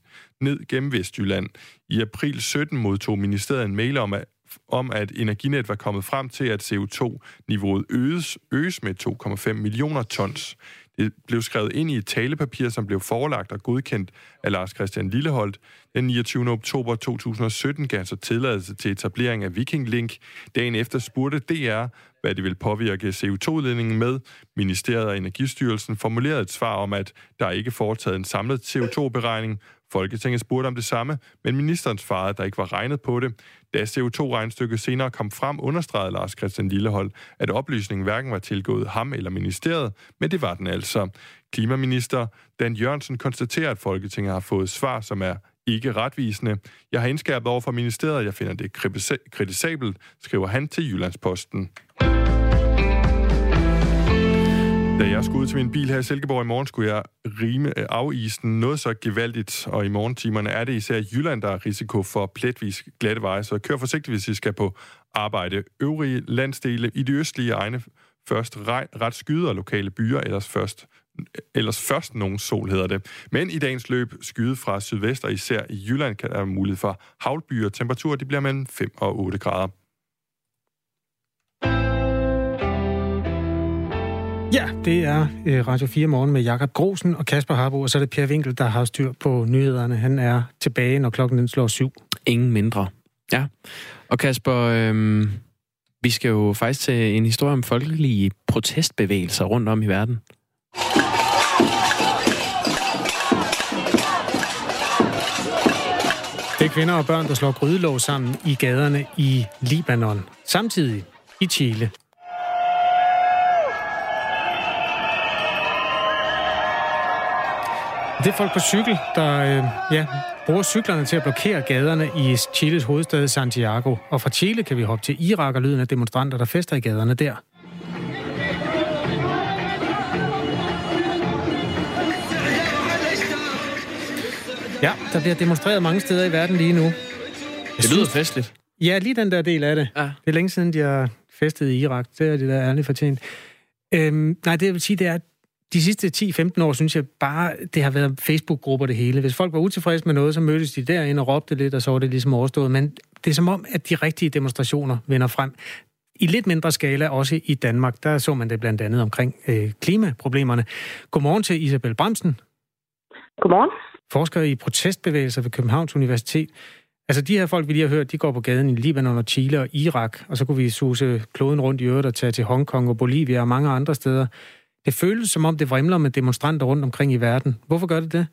ned gennem Vestjylland. I april 17 modtog ministeriet en mail om, at om, at Energinet var kommet frem til, at CO2-niveauet øges, øges med 2,5 millioner tons. Det blev skrevet ind i et talepapir, som blev forelagt og godkendt af Lars Christian Lilleholdt. Den 29. oktober 2017 gav så tilladelse til etablering af Viking Link. Dagen efter spurgte DR, hvad det vil påvirke CO2-udledningen med. Ministeriet og Energistyrelsen formulerede et svar om, at der ikke er foretaget en samlet CO2-beregning. Folketinget spurgte om det samme, men ministeren svarede, at der ikke var regnet på det. Da CO2-regnstykket senere kom frem, understregede Lars Christian Lillehold, at oplysningen hverken var tilgået ham eller ministeriet, men det var den altså. Klimaminister Dan Jørgensen konstaterer, at Folketinget har fået svar, som er ikke retvisende. Jeg har indskærpet over for ministeriet, jeg finder det kritisabelt, skriver han til Jyllandsposten. Da jeg skulle ud til min bil her i Silkeborg i morgen, skulle jeg rime øh, afisen noget så gevaldigt, og i morgentimerne er det især Jylland, der er risiko for pletvis glatte veje, så kør forsigtigt, hvis I skal på arbejde. Øvrige landsdele i de østlige egne først ret skyder og lokale byer, ellers først øh, ellers først nogen sol hedder det. Men i dagens løb skyde fra sydvest, og især i Jylland kan der være mulighed for havlbyer. Temperaturer de bliver mellem 5 og 8 grader. Det er øh, Radio 4 morgen med Jakob Grosen og Kasper Harbo, og så er det Per Winkel, der har styr på nyhederne. Han er tilbage, når klokken den slår syv. Ingen mindre. Ja. Og Kasper, øh, vi skal jo faktisk til en historie om folkelige protestbevægelser rundt om i verden. Det er kvinder og børn, der slår grydelåg sammen i gaderne i Libanon. Samtidig i Chile. Det er folk på cykel, der øh, ja, bruger cyklerne til at blokere gaderne i Chiles hovedstad Santiago. Og fra Chile kan vi hoppe til Irak og lyden af demonstranter, der fester i gaderne der. Ja, der bliver demonstreret mange steder i verden lige nu. Det lyder festligt. Ja, lige den der del af det. Ja. Det er længe siden, de har festet i Irak. Det er det der ærligt fortjent. Øhm, nej, det jeg vil sige, det er, at de sidste 10-15 år, synes jeg bare, det har været Facebook-grupper det hele. Hvis folk var utilfredse med noget, så mødtes de derinde og råbte lidt, og så var det ligesom overstået. Men det er som om, at de rigtige demonstrationer vender frem. I lidt mindre skala, også i Danmark, der så man det blandt andet omkring øh, klimaproblemerne. Godmorgen til Isabel Bremsen. Godmorgen. Forsker i protestbevægelser ved Københavns Universitet. Altså de her folk, vi lige har hørt, de går på gaden i Libanon og Chile og Irak, og så kunne vi suse kloden rundt i øvrigt og tage til Hongkong og Bolivia og mange andre steder. Det føles som om, det vrimler med demonstranter rundt omkring i verden. Hvorfor gør det det?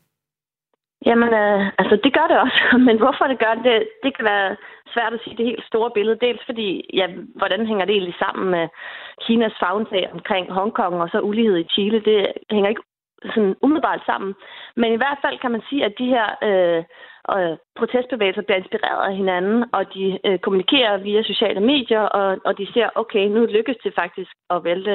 Jamen, øh, altså det gør det også, men hvorfor det gør det, det kan være svært at sige det helt store billede. Dels fordi, ja, hvordan hænger det egentlig sammen med Kinas fagnsag omkring Hongkong og så ulighed i Chile, det hænger ikke sådan umiddelbart sammen. Men i hvert fald kan man sige, at de her øh, øh, protestbevægelser bliver inspireret af hinanden, og de øh, kommunikerer via sociale medier, og, og de ser, okay, nu lykkes det faktisk at vælte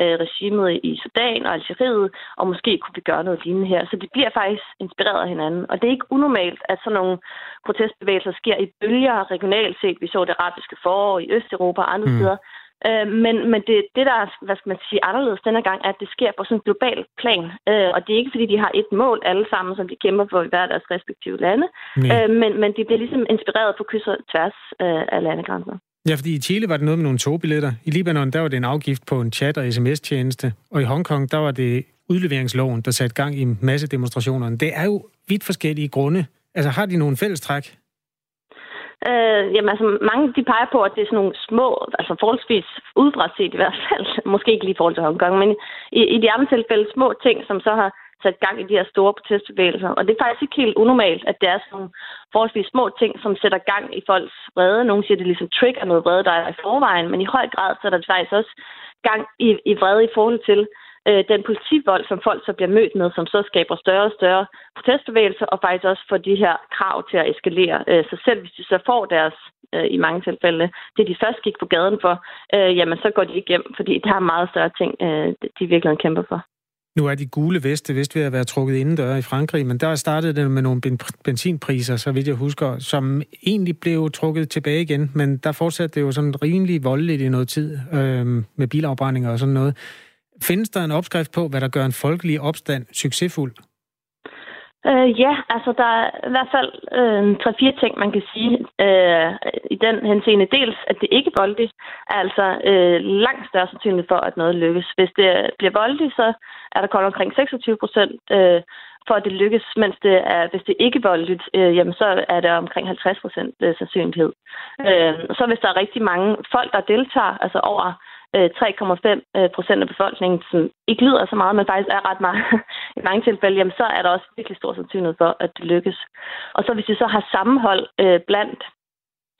øh, regimet i Sudan og Algeriet, og måske kunne vi gøre noget lignende her. Så de bliver faktisk inspireret af hinanden. Og det er ikke unormalt, at sådan nogle protestbevægelser sker i bølger regionalt set. Vi så det arabiske forår i Østeuropa og andre mm. steder. Øh, men men det, det, der er hvad skal man sige, anderledes denne gang, er, at det sker på sådan en global plan. Øh, og det er ikke, fordi de har et mål alle sammen, som de kæmper for i hver deres respektive lande. Øh, men, men de bliver ligesom inspireret på kryds og tværs øh, af landegrænser. Ja, fordi i Chile var det noget med nogle togbilletter. I Libanon, der var det en afgift på en chat- og sms-tjeneste. Og i Hongkong, der var det udleveringsloven, der satte gang i masse demonstrationer. Det er jo vidt forskellige grunde. Altså, har de nogle fællestræk? Øh, jamen altså, mange de peger på, at det er sådan nogle små, altså forholdsvis udbredt set i hvert fald, måske ikke lige i forhold til Hongkong, men i, i de andre tilfælde små ting, som så har sat gang i de her store protestbevægelser. Og det er faktisk ikke helt unormalt, at det er sådan nogle forholdsvis små ting, som sætter gang i folks vrede. Nogle siger, at det ligesom trigger noget vrede, der er i forvejen, men i høj grad sætter det faktisk også gang i, i vrede i forhold til, øh, den politivold, som folk så bliver mødt med, som så skaber større og større protestbevægelser, og faktisk også får de her krav til at eskalere. Øh, så selv hvis de så får deres, øh, i mange tilfælde, det de først gik på gaden for, øh, jamen så går de ikke hjem, fordi der er meget større ting, øh, de virkelig kæmper for. Nu er de gule veste vist ved at være trukket indendør i Frankrig, men der startede det med nogle benzinpriser, så vidt jeg husker, som egentlig blev trukket tilbage igen, men der fortsatte det jo sådan rimelig voldeligt i noget tid øh, med bilafbrændinger og sådan noget. Findes der en opskrift på, hvad der gør en folkelig opstand succesfuld? Øh, ja, altså der er i hvert fald øh, tre-fire ting, man kan sige øh, i den henseende. Dels, at det ikke er voldeligt, er altså øh, langt større sandsynlighed for, at noget lykkes. Hvis det bliver voldeligt, så er der kun omkring 26 procent øh, for, at det lykkes, mens det er, hvis det ikke er voldeligt, øh, jamen så er det omkring 50 procent øh, sandsynlighed. Øh, så hvis der er rigtig mange folk, der deltager, altså over Øh, 3,5 øh, procent af befolkningen, som ikke lyder så meget, men faktisk er ret meget i mange tilfælde, jamen så er der også virkelig stor sandsynlighed for, at det lykkes. Og så hvis vi så har sammenhold øh, blandt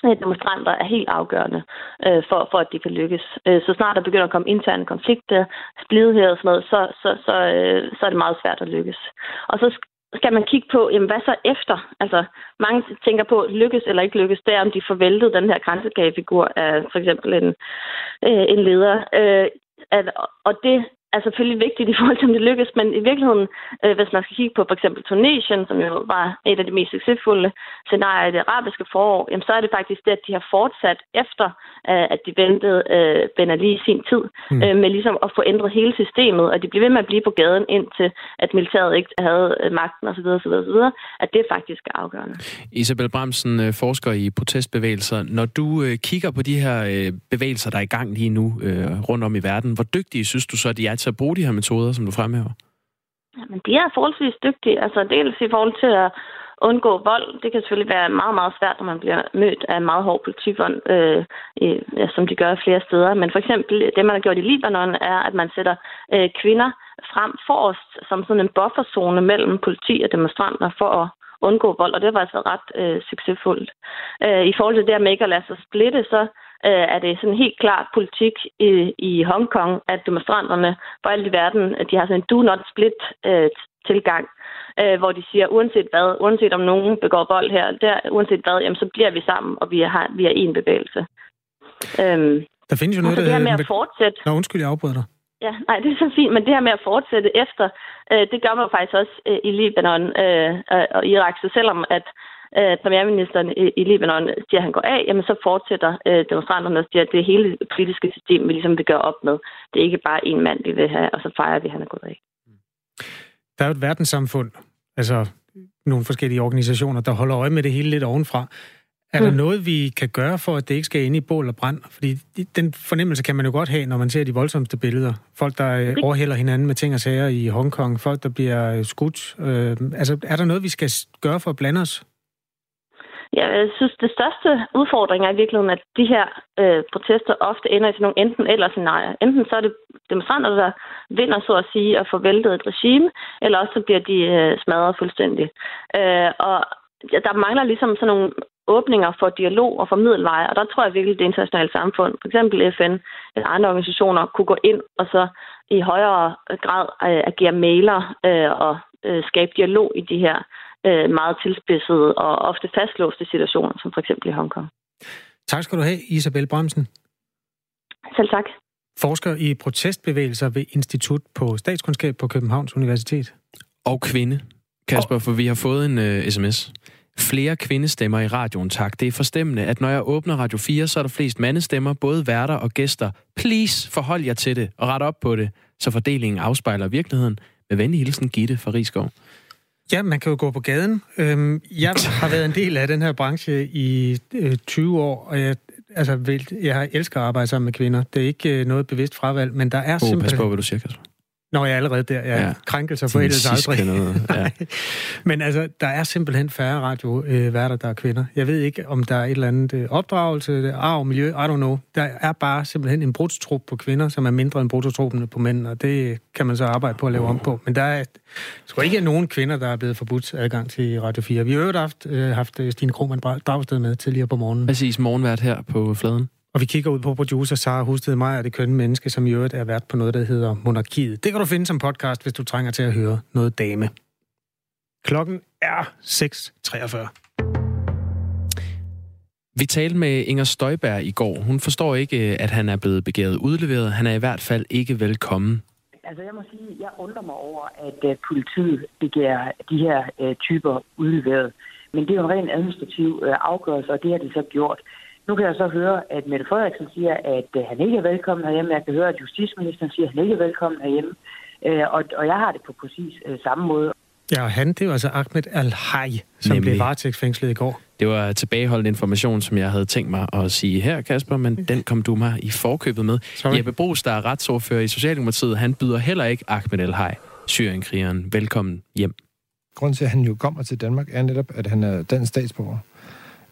demonstranter er helt afgørende øh, for, for, at det kan lykkes. Så snart der begynder at komme interne konflikter, splidighed og sådan noget, så, så, så, øh, så er det meget svært at lykkes. Og så skal man kigge på, jamen hvad så efter? Altså, mange tænker på, lykkes eller ikke lykkes, det er, om de forvæltede den her grænsekagefigur af for eksempel en, øh, en leder. Øh, at, og det er selvfølgelig vigtigt i forhold til, om det lykkes, men i virkeligheden, øh, hvis man skal kigge på for eksempel Tunesien, som jo var et af de mest succesfulde scenarier i det arabiske forår, jamen, så er det faktisk det, at de har fortsat efter, øh, at de ventede øh, Ben Ali i sin tid, mm. øh, med ligesom at få ændret hele systemet, og de blev ved med at blive på gaden indtil, at militæret ikke havde øh, magten osv., osv., osv., at det faktisk er afgørende. Isabel Bremsen, øh, forsker i protestbevægelser. Når du øh, kigger på de her bevægelser, der er i gang lige nu øh, rundt om i verden, hvor dygtige synes du så, at de er til at bruge de her metoder, som du fremhæver? Jamen, de er forholdsvis dygtige. Altså, dels i forhold til at undgå vold. Det kan selvfølgelig være meget, meget svært, når man bliver mødt af en meget hård politifond, øh, ja, som de gør flere steder. Men for eksempel, det man har gjort i Libanon, er, at man sætter øh, kvinder frem forrest som sådan en bufferzone mellem politi og demonstranter for at undgå vold, og det var altså ret øh, succesfuldt. Øh, I forhold til det med ikke at lade sig splitte, så øh, er det sådan helt klart politik i, i Hongkong, at demonstranterne for alt i verden, de har sådan en do not split øh, tilgang, øh, hvor de siger, uanset hvad, uanset om nogen begår vold her, der, uanset hvad, jamen, så bliver vi sammen, og vi har, vi er en bevægelse. Øhm, der findes jo noget. Det her med at fortsætte... Nå, undskyld, jeg afbryder dig. Ja, nej, det er så fint, men det her med at fortsætte efter, øh, det gør man faktisk også øh, i Libanon øh, og Irak. Så selvom at øh, premierministeren i, i Libanon siger, at han går af, jamen så fortsætter øh, demonstranterne og siger, at det er hele politiske system, vi ligesom vil gøre op med. Det er ikke bare en mand, vi vil have, og så fejrer vi, at han er gået af. Der er jo et verdenssamfund, altså nogle forskellige organisationer, der holder øje med det hele lidt ovenfra. Er der mm. noget, vi kan gøre for, at det ikke skal ind i bål og brand? Fordi den fornemmelse kan man jo godt have, når man ser de voldsomste billeder. Folk, der øh, overhælder hinanden med ting og sager i Hongkong. Folk, der bliver øh, skudt. Øh, altså, er der noget, vi skal gøre for at blande os? Jeg synes, det største udfordring er i virkeligheden, at de her øh, protester ofte ender i sådan nogle enten eller scenarier. Enten så er det demonstranter, der vinder, så at sige, og får væltet et regime, eller også så bliver de øh, smadret fuldstændig. Øh, og der mangler ligesom sådan nogle åbninger for dialog og for middelveje, og der tror jeg virkelig, at det internationale samfund, f.eks. FN eller andre organisationer, kunne gå ind og så i højere grad øh, agere mailer øh, og øh, skabe dialog i de her øh, meget tilspidsede og ofte fastlåste situationer, som for eksempel i Hongkong. Tak skal du have, Isabel Bremsen. Selv tak. Forsker i protestbevægelser ved Institut på Statskundskab på Københavns Universitet. Og kvinde, Kasper, for vi har fået en uh, sms. Flere kvindestemmer i radioen, tak. Det er forstemmende, at når jeg åbner Radio 4, så er der flest mandestemmer, både værter og gæster. Please, forhold jer til det og ret op på det, så fordelingen afspejler virkeligheden. Med venlig hilsen, Gitte fra Rigskov. Ja, man kan jo gå på gaden. Øhm, jeg har været en del af den her branche i 20 øh, år, og jeg, altså, jeg elsker at arbejde sammen med kvinder. Det er ikke øh, noget bevidst fravalg, men der er oh, simpelthen... Pas på, hvad du siger, Kasper. Når jeg er allerede der. Jeg ja. krænkelser for ellers aldrig. Noget. Ja. Men altså, der er simpelthen færre radioværter, der er kvinder. Jeg ved ikke, om der er et eller andet øh, opdragelse, arv, miljø, I don't know. Der er bare simpelthen en brudstrup på kvinder, som er mindre end brudstruppen på mænd, og det kan man så arbejde på at lave om på. Men der er tror ikke, nogen kvinder, der er blevet forbudt adgang til Radio 4. Vi har jo haft, øh, haft øh, Stine Krohmann Dragsted med tidligere på morgenen. Præcis, morgenvært her på fladen. Og vi kigger ud på producer Sara Husted mig, og det kønne menneske, som i øvrigt er vært på noget, der hedder Monarkiet. Det kan du finde som podcast, hvis du trænger til at høre noget dame. Klokken er 6.43. Vi talte med Inger Støjberg i går. Hun forstår ikke, at han er blevet begæret udleveret. Han er i hvert fald ikke velkommen. Altså jeg må sige, jeg undrer mig over, at uh, politiet begærer de her uh, typer udleveret. Men det er jo en ren administrativ afgørelse, og det har de så gjort. Nu kan jeg så høre, at Mette Frederiksen siger, at øh, han ikke er velkommen herhjemme. Jeg kan høre, at justitsministeren siger, at han ikke er velkommen herhjemme. Øh, og, og jeg har det på præcis øh, samme måde. Ja, og han, det var altså Ahmed Al-Hay, som Nemlig. blev varetægtsfængslet i går. Det var tilbageholdt information, som jeg havde tænkt mig at sige her, Kasper, men den kom du mig i forkøbet med. Sorry. Jeppe Brugs, der er retsordfører i Socialdemokratiet, han byder heller ikke Ahmed El-Hay, syrienkrigeren, velkommen hjem. Grunden til, at han jo kommer til Danmark, er netop, at han er dansk statsborger.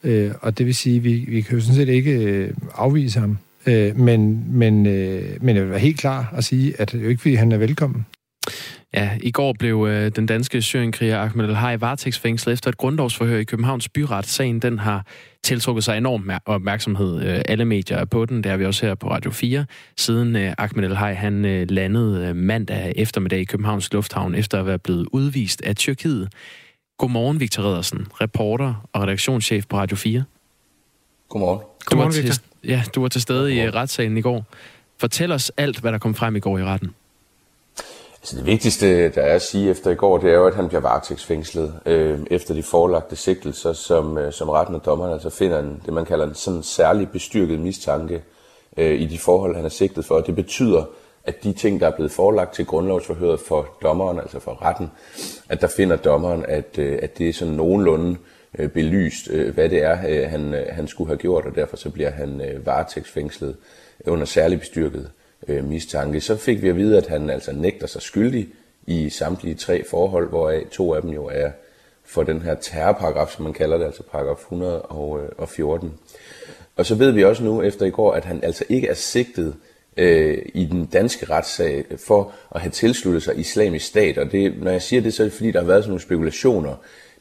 Øh, og det vil sige, at vi, vi kan jo sådan set ikke øh, afvise ham. Øh, men, men, øh, men jeg vil være helt klar at sige, at det er jo ikke, fordi han er velkommen. Ja, i går blev øh, den danske syrienkriger Ahmed al-Hay varetægtsfængslet efter et grundlovsforhør i Københavns Byret. Sagen den har tiltrukket sig enorm opmærksomhed. Øh, alle medier er på den, det er vi også her på Radio 4. Siden øh, Ahmed al-Hay han øh, landede øh, mandag eftermiddag i Københavns Lufthavn efter at være blevet udvist af Tyrkiet. Godmorgen, Victor Riddersen, reporter og redaktionschef på Radio 4. Godmorgen. Godmorgen, du var til, Ja, du var til stede i retssalen i går. Fortæl os alt, hvad der kom frem i går i retten. Altså det vigtigste, der er at sige efter i går, det er jo, at han bliver varetægtsfængslet øh, efter de forelagte sigtelser, som, øh, som retten og dommeren altså finder en, det, man kalder en sådan særlig bestyrket mistanke øh, i de forhold, han er sigtet for. Det betyder, at de ting, der er blevet forelagt til grundlovsforhøret for dommeren, altså for retten, at der finder dommeren, at, øh, at det er sådan nogenlunde øh, belyst, øh, hvad det er, han, han skulle have gjort, og derfor så bliver han varetægtsfængslet under særlig bestyrket mistanke. Så fik vi at vide, at han altså nægter sig skyldig i samtlige tre forhold, hvoraf to af dem jo er for den her terrorparagraf, som man kalder det, altså paragraf 114. Og så ved vi også nu efter i går, at han altså ikke er sigtet øh, i den danske retssag for at have tilsluttet sig islamisk stat. Og det, når jeg siger det, så er det fordi, der har været sådan nogle spekulationer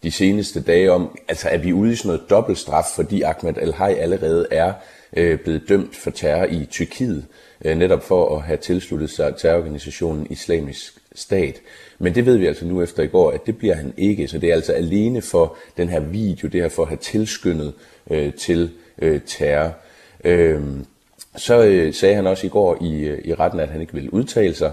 de seneste dage om, altså er vi ude i sådan noget dobbeltstraf, fordi Ahmed El-Hay allerede er øh, blevet dømt for terror i Tyrkiet, øh, netop for at have tilsluttet sig terrororganisationen Islamisk Stat. Men det ved vi altså nu efter i går, at det bliver han ikke, så det er altså alene for den her video, det her for at have tilskyndet øh, til øh, terror. Øh, så øh, sagde han også i går i, øh, i retten, at han ikke ville udtale sig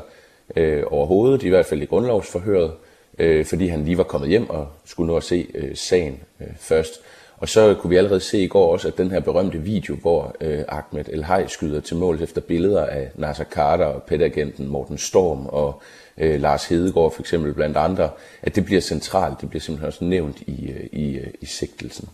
øh, overhovedet, i hvert fald i grundlovsforhøret, øh, fordi han lige var kommet hjem og skulle nå at se øh, sagen øh, først. Og så kunne vi allerede se i går også, at den her berømte video, hvor øh, Ahmed El Hay skyder til mål efter billeder af Nasser Carter og petagenten Morten Storm og øh, Lars Hedegaard for eksempel blandt andre, at det bliver centralt, det bliver simpelthen også nævnt i, øh, i, øh, i sigtelsen.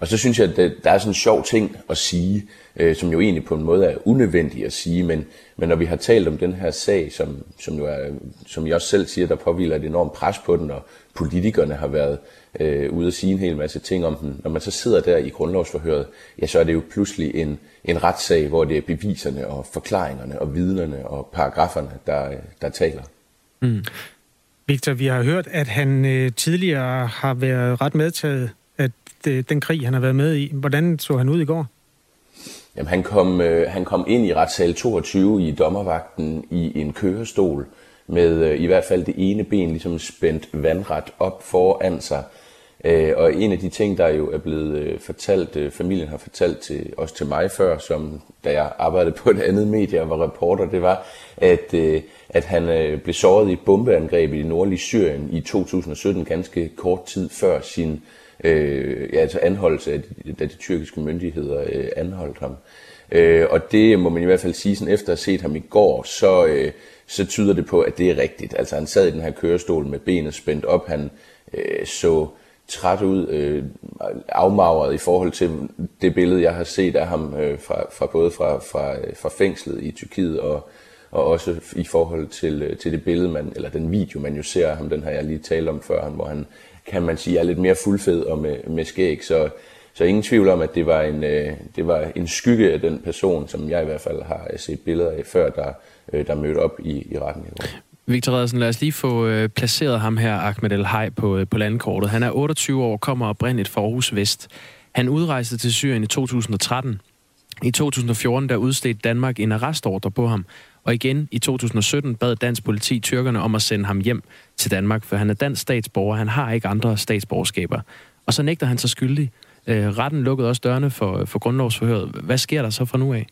Og så synes jeg, at der er sådan en sjov ting at sige, øh, som jo egentlig på en måde er unødvendig at sige, men, men når vi har talt om den her sag, som, som jo er, som jeg også selv siger, der påviler et enormt pres på den, og politikerne har været øh, ude at sige en hel masse ting om den. Når man så sidder der i grundlovsforhøret, ja, så er det jo pludselig en, en retssag, hvor det er beviserne og forklaringerne og vidnerne og paragraferne, der, der taler. Mm. Victor, vi har hørt, at han øh, tidligere har været ret medtaget at øh, den krig, han har været med i. Hvordan så han ud i går? Jamen, han kom, øh, han kom ind i retssal 22 i dommervagten i en kørestol med øh, i hvert fald det ene ben ligesom spændt vandret op foran sig. Øh, og en af de ting, der jo er blevet øh, fortalt, øh, familien har fortalt til, også til mig før, som da jeg arbejdede på et andet medie og var reporter, det var, at, øh, at han øh, blev såret i et bombeangreb i det nordlige Syrien i 2017, ganske kort tid før sin øh, ja, altså anholdelse, af de, da de tyrkiske myndigheder øh, anholdt ham. Øh, og det må man i hvert fald sige, sådan efter at have set ham i går, så, øh, så tyder det på, at det er rigtigt. Altså han sad i den her kørestol med benet spændt op, han øh, så træt ud, øh, afmagret i forhold til det billede, jeg har set af ham øh, fra, fra både fra, fra, øh, fra fængslet i Tyrkiet og, og også i forhold til, øh, til det billede, man, eller den video, man jo ser af ham, den har jeg lige talt om før, hvor han, kan man sige, er lidt mere fuldfed og med, med skæg, så, så ingen tvivl om, at det var, en, øh, det var en skygge af den person, som jeg i hvert fald har set billeder af før, der, øh, der mødte op i, i retten i går. Victor Redersen, lad os lige få øh, placeret ham her, Ahmed El Hay, på, øh, på landkortet. Han er 28 år, kommer oprindeligt fra Aarhus Vest. Han udrejste til Syrien i 2013. I 2014 der udstedte Danmark en arrestordre på ham, og igen i 2017 bad dansk politi tyrkerne om at sende ham hjem til Danmark, for han er dansk statsborger, han har ikke andre statsborgerskaber. Og så nægter han sig skyldig. Øh, retten lukkede også dørene for, øh, for grundlovsforhøret. Hvad sker der så fra nu af?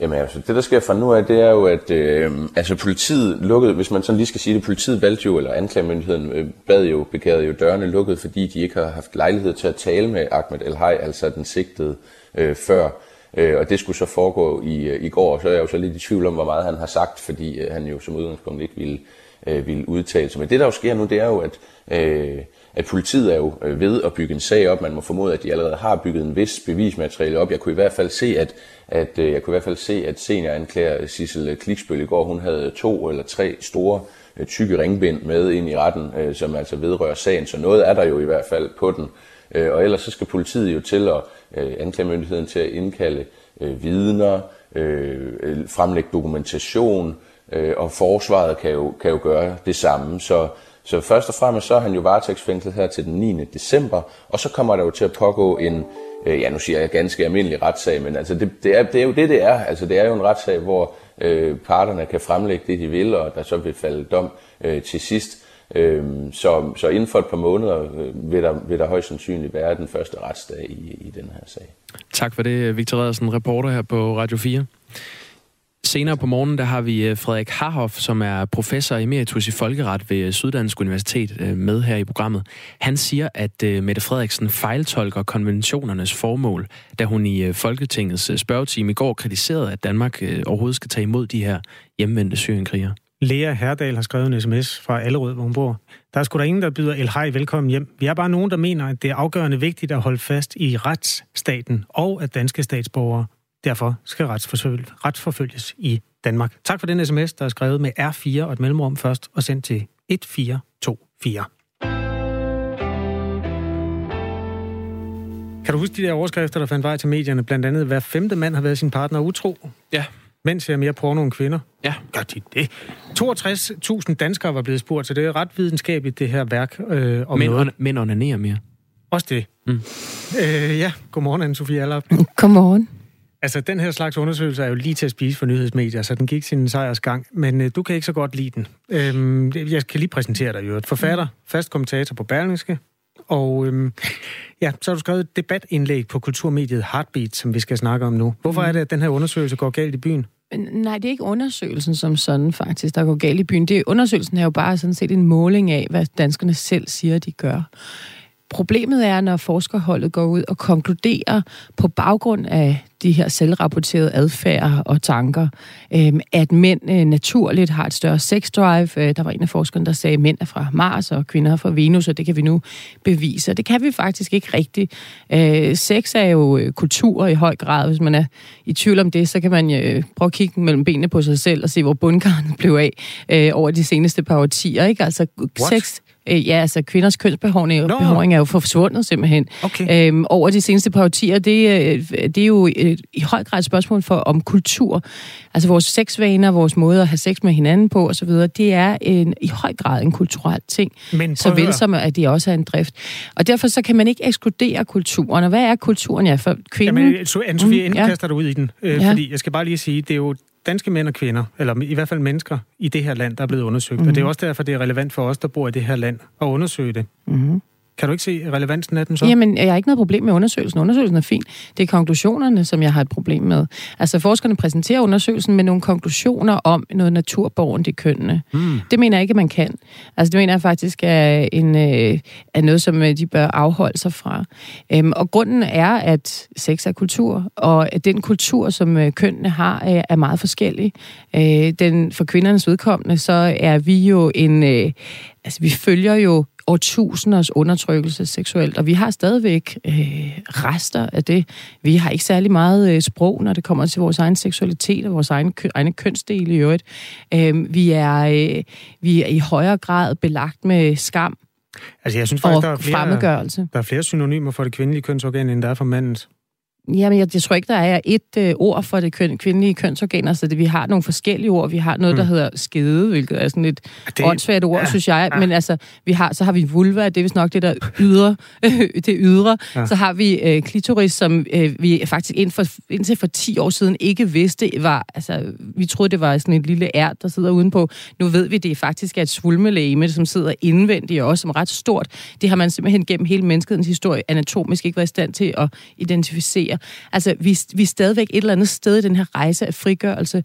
Jamen altså, det der sker fra nu af, det er jo, at øh, altså politiet lukkede, hvis man sådan lige skal sige det, politiet valgte jo, eller anklagemyndigheden øh, bad jo, begærede jo dørene lukket, fordi de ikke har haft lejlighed til at tale med Ahmed El Hay, altså den sigtede, øh, før. Øh, og det skulle så foregå i, øh, i går, og så er jeg jo så lidt i tvivl om, hvor meget han har sagt, fordi øh, han jo som udgangspunkt ikke ville, øh, ville udtale sig. Men det, der jo sker nu, det er jo, at, øh, at politiet er jo øh, ved at bygge en sag op. Man må formode, at de allerede har bygget en vis bevismateriale op. Jeg kunne i hvert fald se, at, at øh, jeg kunne i hvert fald se, at senioranklager Sissel øh, Kliksbøl i går, hun havde to eller tre store øh, tykke ringbind med ind i retten, øh, som altså vedrører sagen. Så noget er der jo i hvert fald på den. Øh, og ellers så skal politiet jo til at øh, anklagemyndigheden til at indkalde øh, vidner, øh, øh, fremlægge dokumentation, øh, og forsvaret kan jo, kan jo gøre det samme. Så, så først og fremmest så er han jo varetægtsfængslet her til den 9. december, og så kommer der jo til at pågå en, øh, ja nu siger jeg ganske almindelig retssag, men altså det, det, er, det er jo det, det er. Altså det er jo en retssag, hvor øh, parterne kan fremlægge det, de vil, og der så vil falde dom øh, til sidst. Øhm, så, så inden for et par måneder øh, vil, der, vil der højst sandsynligt være den første retsdag i, i den her sag. Tak for det, Victor Redersen, reporter her på Radio 4. Senere på morgenen, der har vi øh, Frederik Harhoff, som er professor emeritus i folkeret ved øh, Syddansk Universitet, øh, med her i programmet. Han siger, at Mette Frederiksen fejltolker konventionernes formål, da hun i Folketingets spørgetime i går kritiserede, at Danmark overhovedet skal tage imod de her hjemvendte syrienkrigere. Lea Herdal har skrevet en sms fra Allerød, hvor hun bor. Der er sgu da ingen, der byder El Hej velkommen hjem. Vi er bare nogen, der mener, at det er afgørende vigtigt at holde fast i retsstaten, og at danske statsborgere derfor skal retsforfølges i Danmark. Tak for den sms, der er skrevet med R4 og et mellemrum først, og sendt til 1424. Kan du huske de der overskrifter, der fandt vej til medierne? Blandt andet, hver femte mand har været sin partner utro. Ja. Mænd ser mere porno end kvinder. Ja. Gør de det? 62.000 danskere var blevet spurgt, så det er ret videnskabeligt, det her værk øh, om mænd, noget. Mænd onanerer mere. Også det. Mm. Øh, ja, godmorgen, Anne-Sophie Allap. Godmorgen. Altså, den her slags undersøgelse er jo lige til at spise for nyhedsmedier, så den gik sin sejrs gang. Men øh, du kan ikke så godt lide den. Øhm, jeg kan lige præsentere dig jo. Forfatter, fast kommentator på Berlingske, og øhm, ja, så har du skrevet et debatindlæg på kulturmediet Heartbeat, som vi skal snakke om nu. Hvorfor er det, at den her undersøgelse går galt i byen? Nej, det er ikke undersøgelsen som sådan faktisk, der går galt i byen. Det, undersøgelsen er jo bare sådan set en måling af, hvad danskerne selv siger, de gør. Problemet er, når forskerholdet går ud og konkluderer på baggrund af de her selvrapporterede adfærd og tanker, øh, at mænd øh, naturligt har et større sexdrive. Øh, der var en af forskerne, der sagde, at mænd er fra Mars og kvinder er fra Venus, og det kan vi nu bevise. Og det kan vi faktisk ikke rigtigt. Øh, sex er jo øh, kultur i høj grad. Hvis man er i tvivl om det, så kan man øh, prøve at kigge mellem benene på sig selv og se, hvor bundgarnet blev af øh, over de seneste par årtier. Ikke? Altså, What? sex Øh, ja, altså kvinders kønsbehåring no. er jo forsvundet simpelthen. Okay. Øhm, over de seneste par årtier, det, øh, det er jo øh, i høj grad et spørgsmål for, om kultur. Altså vores sexvaner, vores måde at have sex med hinanden på osv., det er en, i høj grad en kulturel ting. Men så vel som at det også er en drift. Og derfor så kan man ikke ekskludere kulturen. Og hvad er kulturen? Ja, for kvinden... Jamen, inden mm, ja. kaster du ud i den. Øh, ja. Fordi jeg skal bare lige sige, det er jo danske mænd og kvinder, eller i hvert fald mennesker i det her land, der er blevet undersøgt. Mm-hmm. Og det er mhm. også derfor, det er relevant for os, der bor i det her land, at undersøge det. Mm-hmm. Kan du ikke se relevansen af den så? Jamen, jeg har ikke noget problem med undersøgelsen. Undersøgelsen er fin. Det er konklusionerne, som jeg har et problem med. Altså, forskerne præsenterer undersøgelsen med nogle konklusioner om noget naturborgen i kønnene. Mm. Det mener jeg ikke, at man kan. Altså, det mener jeg faktisk er, en, øh, er noget, som øh, de bør afholde sig fra. Øhm, og grunden er, at sex er kultur, og at den kultur, som øh, kønnene har, er meget forskellig. Den, for kvindernes udkommende, så er vi jo en... Altså, vi følger jo årtusinders undertrykkelse seksuelt, og vi har stadigvæk øh, rester af det. Vi har ikke særlig meget øh, sprog, når det kommer til vores egen seksualitet og vores egen, kø, egne kønsdele i øvrigt. Øh, vi, er, øh, vi er i højere grad belagt med skam Altså, jeg synes faktisk, der er, flere, der er flere synonymer for det kvindelige kønsorgan, end der er for mandens. Jamen, jeg, jeg tror ikke, der er et øh, ord for det køn, kvindelige kønsorganer, så det, vi har nogle forskellige ord. Vi har noget, der mm. hedder skede, hvilket er sådan et det, åndssvagt ord, ja, synes jeg. Ja. Men altså, vi har, så har vi vulva, det er vist nok det, der ydre. det ydre. Ja. Så har vi øh, klitoris, som øh, vi faktisk ind for, indtil for 10 år siden ikke vidste var... Altså, vi troede, det var sådan et lille ært, der sidder udenpå. Nu ved vi, det er faktisk er et svulmelæme, som sidder indvendigt og også som er ret stort. Det har man simpelthen gennem hele menneskets historie anatomisk ikke været i stand til at identificere. Altså, vi, vi er stadigvæk et eller andet sted i den her rejse af frigørelse.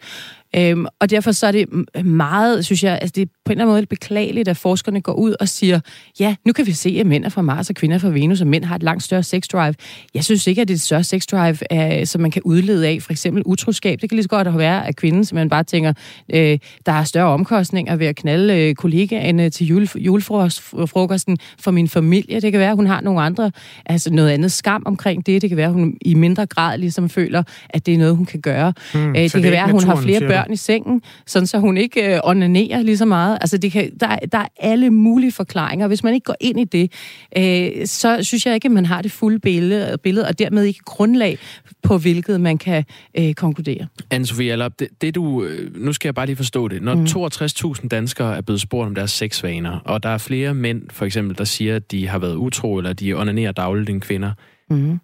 Øhm, og derfor så er det meget, synes jeg, altså det er på en eller anden måde beklageligt, at forskerne går ud og siger, ja, nu kan vi se, at mænd er fra Mars og kvinder er fra Venus, og mænd har et langt større sex drive. Jeg synes ikke, at det er et større sex drive, øh, som man kan udlede af, for eksempel utroskab. Det kan lige så godt være, at kvinden man bare tænker, øh, der er større omkostninger ved at knalde øh, kollegaerne til jule, julefrokosten for min familie. Det kan være, at hun har nogle andre, altså noget andet skam omkring det. Det kan være, at hun i mindre grad ligesom føler, at det er noget, hun kan gøre. Hmm, øh, det, det kan være, at hun har flere børn i sengen, sådan så hun ikke øh, onanerer lige så meget. Altså, det kan, der, der er alle mulige forklaringer. Hvis man ikke går ind i det, øh, så synes jeg ikke, at man har det fulde billede, billede og dermed ikke grundlag på hvilket man kan øh, konkludere. Anne-Sophie Allop, det, det du, øh, nu skal jeg bare lige forstå det. Når mm. 62.000 danskere er blevet spurgt om deres sexvaner, og der er flere mænd, for eksempel, der siger, at de har været utro, eller de onanerer dagligt end kvinder, mm.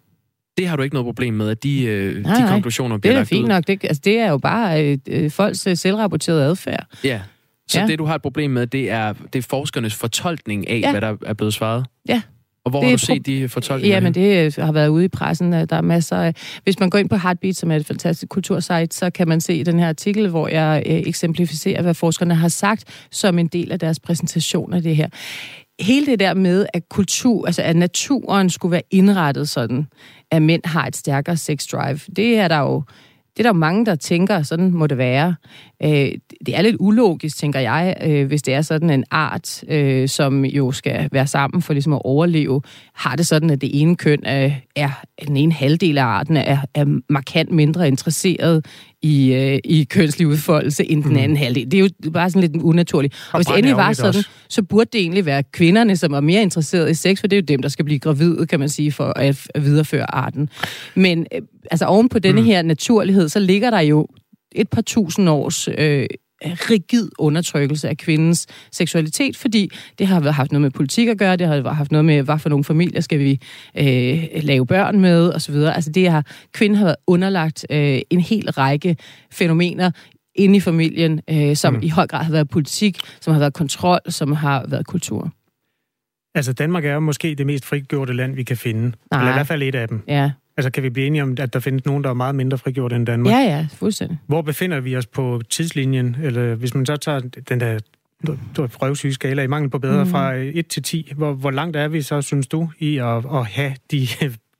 Det har du ikke noget problem med, at de, øh, nej, de nej. konklusioner bliver ud? Det er fint nok. Det, altså, det er jo bare øh, øh folks øh, selvrapporterede adfærd. Ja, så ja. det du har et problem med, det er, det er forskernes fortolkning af, ja. hvad der er blevet svaret? Ja. Og hvor det har du set de fortolkninger? Jamen, det har været ude i pressen. Der er masser af... Hvis man går ind på Heartbeat, som er et fantastisk kultursite, så kan man se den her artikel, hvor jeg øh, eksemplificerer, hvad forskerne har sagt som en del af deres præsentation af det her. Hele det der med, at kultur, altså at naturen skulle være indrettet sådan, at mænd har et stærkere sex drive, det er der jo det er der mange, der tænker, sådan må det være. Øh, det er lidt ulogisk, tænker jeg, øh, hvis det er sådan en art, øh, som jo skal være sammen for ligesom at overleve, har det sådan, at det ene køn øh, er, er den ene halvdel af arten er, er markant mindre interesseret i, øh, i kønslig udfoldelse end den mm. anden halvdel. Det er jo bare sådan lidt unaturligt. Og, og hvis det endelig var sådan, også. så burde det egentlig være kvinderne, som er mere interesseret i sex, for det er jo dem, der skal blive gravide, kan man sige, for at videreføre arten. Men øh, altså oven på denne mm. her naturlighed, så ligger der jo et par tusind års øh, rigid undertrykkelse af kvindens seksualitet, fordi det har haft noget med politik at gøre, det har haft noget med, hvad for nogle familier skal vi øh, lave børn med, osv. Altså det har, kvinden har været underlagt øh, en hel række fænomener inde i familien, øh, som mm. i høj grad har været politik, som har været kontrol, som har været kultur. Altså Danmark er jo måske det mest frigjorte land, vi kan finde. Nej. Eller i hvert fald et af dem. Ja. Altså kan vi blive enige om, at der findes nogen, der er meget mindre frigjort end Danmark? Ja, ja, fuldstændig. Hvor befinder vi os på tidslinjen? Eller hvis man så tager den der prøvesyge skala i mangel på bedre mm. fra 1 til 10, hvor, hvor langt er vi så, synes du, i at, at have de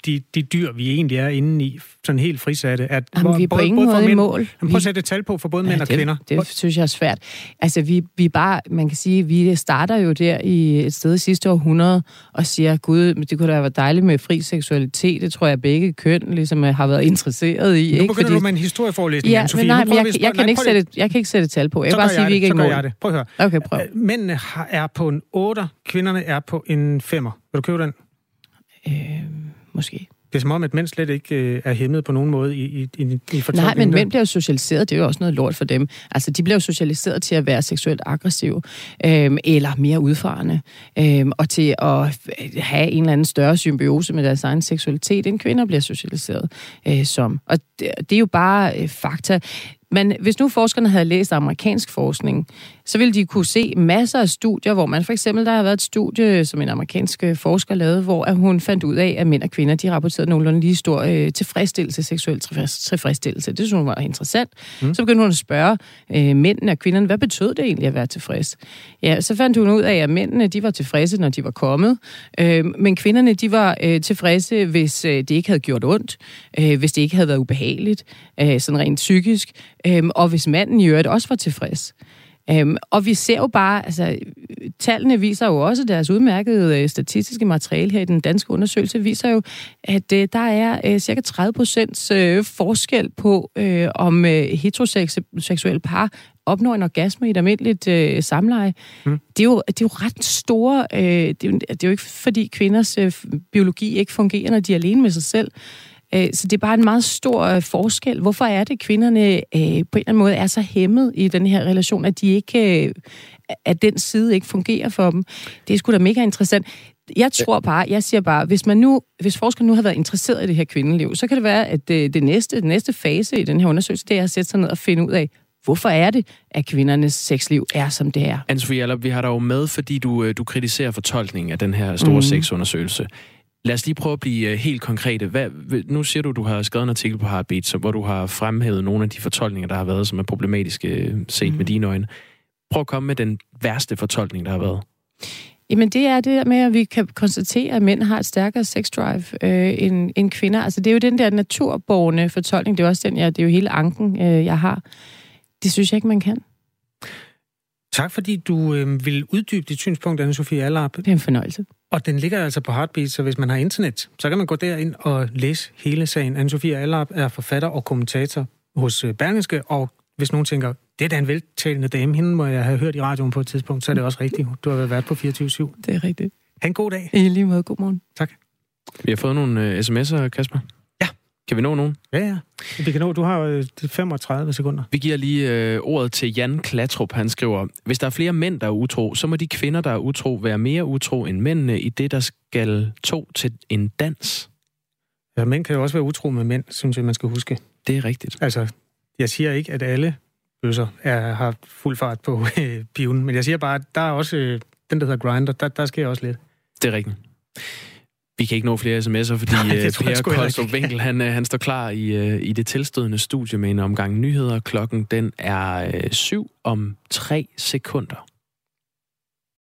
de, de dyr, vi egentlig er inde i, sådan helt frisatte. At, Jamen, hvor, vi er på både, ingen både måde mænd, i mål. Jamen, prøv at sætte et tal på for både ja, mænd og det, kvinder. Det synes jeg er svært. Altså, vi, vi bare, man kan sige, vi starter jo der i et sted sidste århundrede og siger, gud, det kunne da være dejligt med fri seksualitet. Det tror jeg, begge køn ligesom har været interesseret i. Nu begynder ikke? Fordi... du med en historieforelæsning, ja, men nej, men jeg, jeg, jeg, kan ikke sætte, jeg kan ikke sætte et tal på. Jeg kan bare sige, vi ikke er i mål. Jeg det. Prøv at høre. Okay, prøv. Øh, mændene er på en 8, kvinderne er på en 5. Vil du købe den? Øh, måske. Det er som om, at mænd slet ikke øh, er hæmmet på nogen måde i, i, i, i Nej, men mænd bliver jo socialiseret. Det er jo også noget lort for dem. Altså, de bliver jo socialiseret til at være seksuelt aggressive, øh, eller mere udfarende, øh, og til at have en eller anden større symbiose med deres egen seksualitet, end kvinder bliver socialiseret øh, som. Og det, det er jo bare øh, fakta. Men hvis nu forskerne havde læst amerikansk forskning, så ville de kunne se masser af studier, hvor man for eksempel, der har været et studie, som en amerikansk øh, forsker lavede, hvor hun fandt ud af, at mænd og kvinder, de rapporterede nogenlunde lige stor øh, tilfredsstillelse, seksuel tilfredsstillelse. Det synes hun var interessant. Mm. Så begyndte hun at spørge øh, mændene og kvinderne, hvad betød det egentlig at være tilfreds? Ja, så fandt hun ud af, at mændene, de var tilfredse, når de var kommet, øh, men kvinderne, de var øh, tilfredse, hvis øh, det ikke havde gjort ondt, øh, hvis det ikke havde været ubehageligt, øh, sådan rent psykisk, Øhm, og hvis manden i øvrigt også var tilfreds. Øhm, og vi ser jo bare, altså tallene viser jo også, deres udmærkede øh, statistiske materiale her i den danske undersøgelse, viser jo, at øh, der er øh, cirka 30 procents øh, forskel på, øh, om øh, heteroseksuelle par opnår en orgasme i et almindeligt øh, samleje. Mm. Det, er jo, det er jo ret store... Øh, det, er jo, det er jo ikke, fordi kvinders øh, biologi ikke fungerer, når de er alene med sig selv. Øh, så det er bare en meget stor øh, forskel. Hvorfor er det, at kvinderne øh, på en eller anden måde er så hæmmet i den her relation, at de ikke, at den side ikke fungerer for dem? Det er sgu da mega interessant. Jeg tror bare, jeg siger bare, hvis man nu, hvis forskerne nu har været interesseret i det her kvindeliv, så kan det være, at det, det næste, det næste fase i den her undersøgelse, det er at sætte sig ned og finde ud af, hvorfor er det, at kvindernes sexliv er, som det er? Anne-Sophie vi har dig jo med, fordi du, du kritiserer fortolkningen af den her store mm. sexundersøgelse Lad os lige prøve at blive øh, helt konkrete. Hvad, nu siger du, du har skrevet en artikel på Heartbeat, så, hvor du har fremhævet nogle af de fortolkninger, der har været, som er problematiske øh, set mm. med dine øjne. Prøv at komme med den værste fortolkning, der har været. Jamen det er det der med, at vi kan konstatere, at mænd har et stærkere sex drive øh, end, end kvinder. Altså det er jo den der naturborgende fortolkning. Det er også den, ja, det er jo hele anken, øh, jeg har. Det synes jeg ikke, man kan. Tak fordi du øh, vil uddybe dit synspunkt, Anne-Sophie Allerp. Det er en fornøjelse. Og den ligger altså på Heartbeat, så hvis man har internet, så kan man gå derind og læse hele sagen. Anne-Sophie Allerp er forfatter og kommentator hos øh, Berlingske, og hvis nogen tænker, det er da en veltalende dame, hende må jeg have hørt i radioen på et tidspunkt, så er det også rigtigt. Du har været på 24-7. Det er rigtigt. Ha' en god dag. I lige måde, god morgen. Tak. Vi har fået nogle uh, sms'er, Kasper. Kan vi nå nogen? Ja, ja. Vi kan nå. Du har uh, 35 sekunder. Vi giver lige uh, ordet til Jan Klatrup. Han skriver, hvis der er flere mænd, der er utro, så må de kvinder, der er utro, være mere utro end mændene i det, der skal to til en dans. Ja, mænd kan jo også være utro med mænd, synes jeg, man skal huske. Det er rigtigt. Altså, jeg siger ikke, at alle bøsser er, har fuld fart på øh, piven. Men jeg siger bare, at der er også øh, den, der hedder Grinder, der, der sker også lidt. Det er rigtigt. Vi kan ikke nå flere sms'er, fordi Nej, øh, Per Koldstrup Winkel, han, øh, han står klar i, øh, i det tilstødende studie med en omgang nyheder. Klokken den er øh, syv om tre sekunder.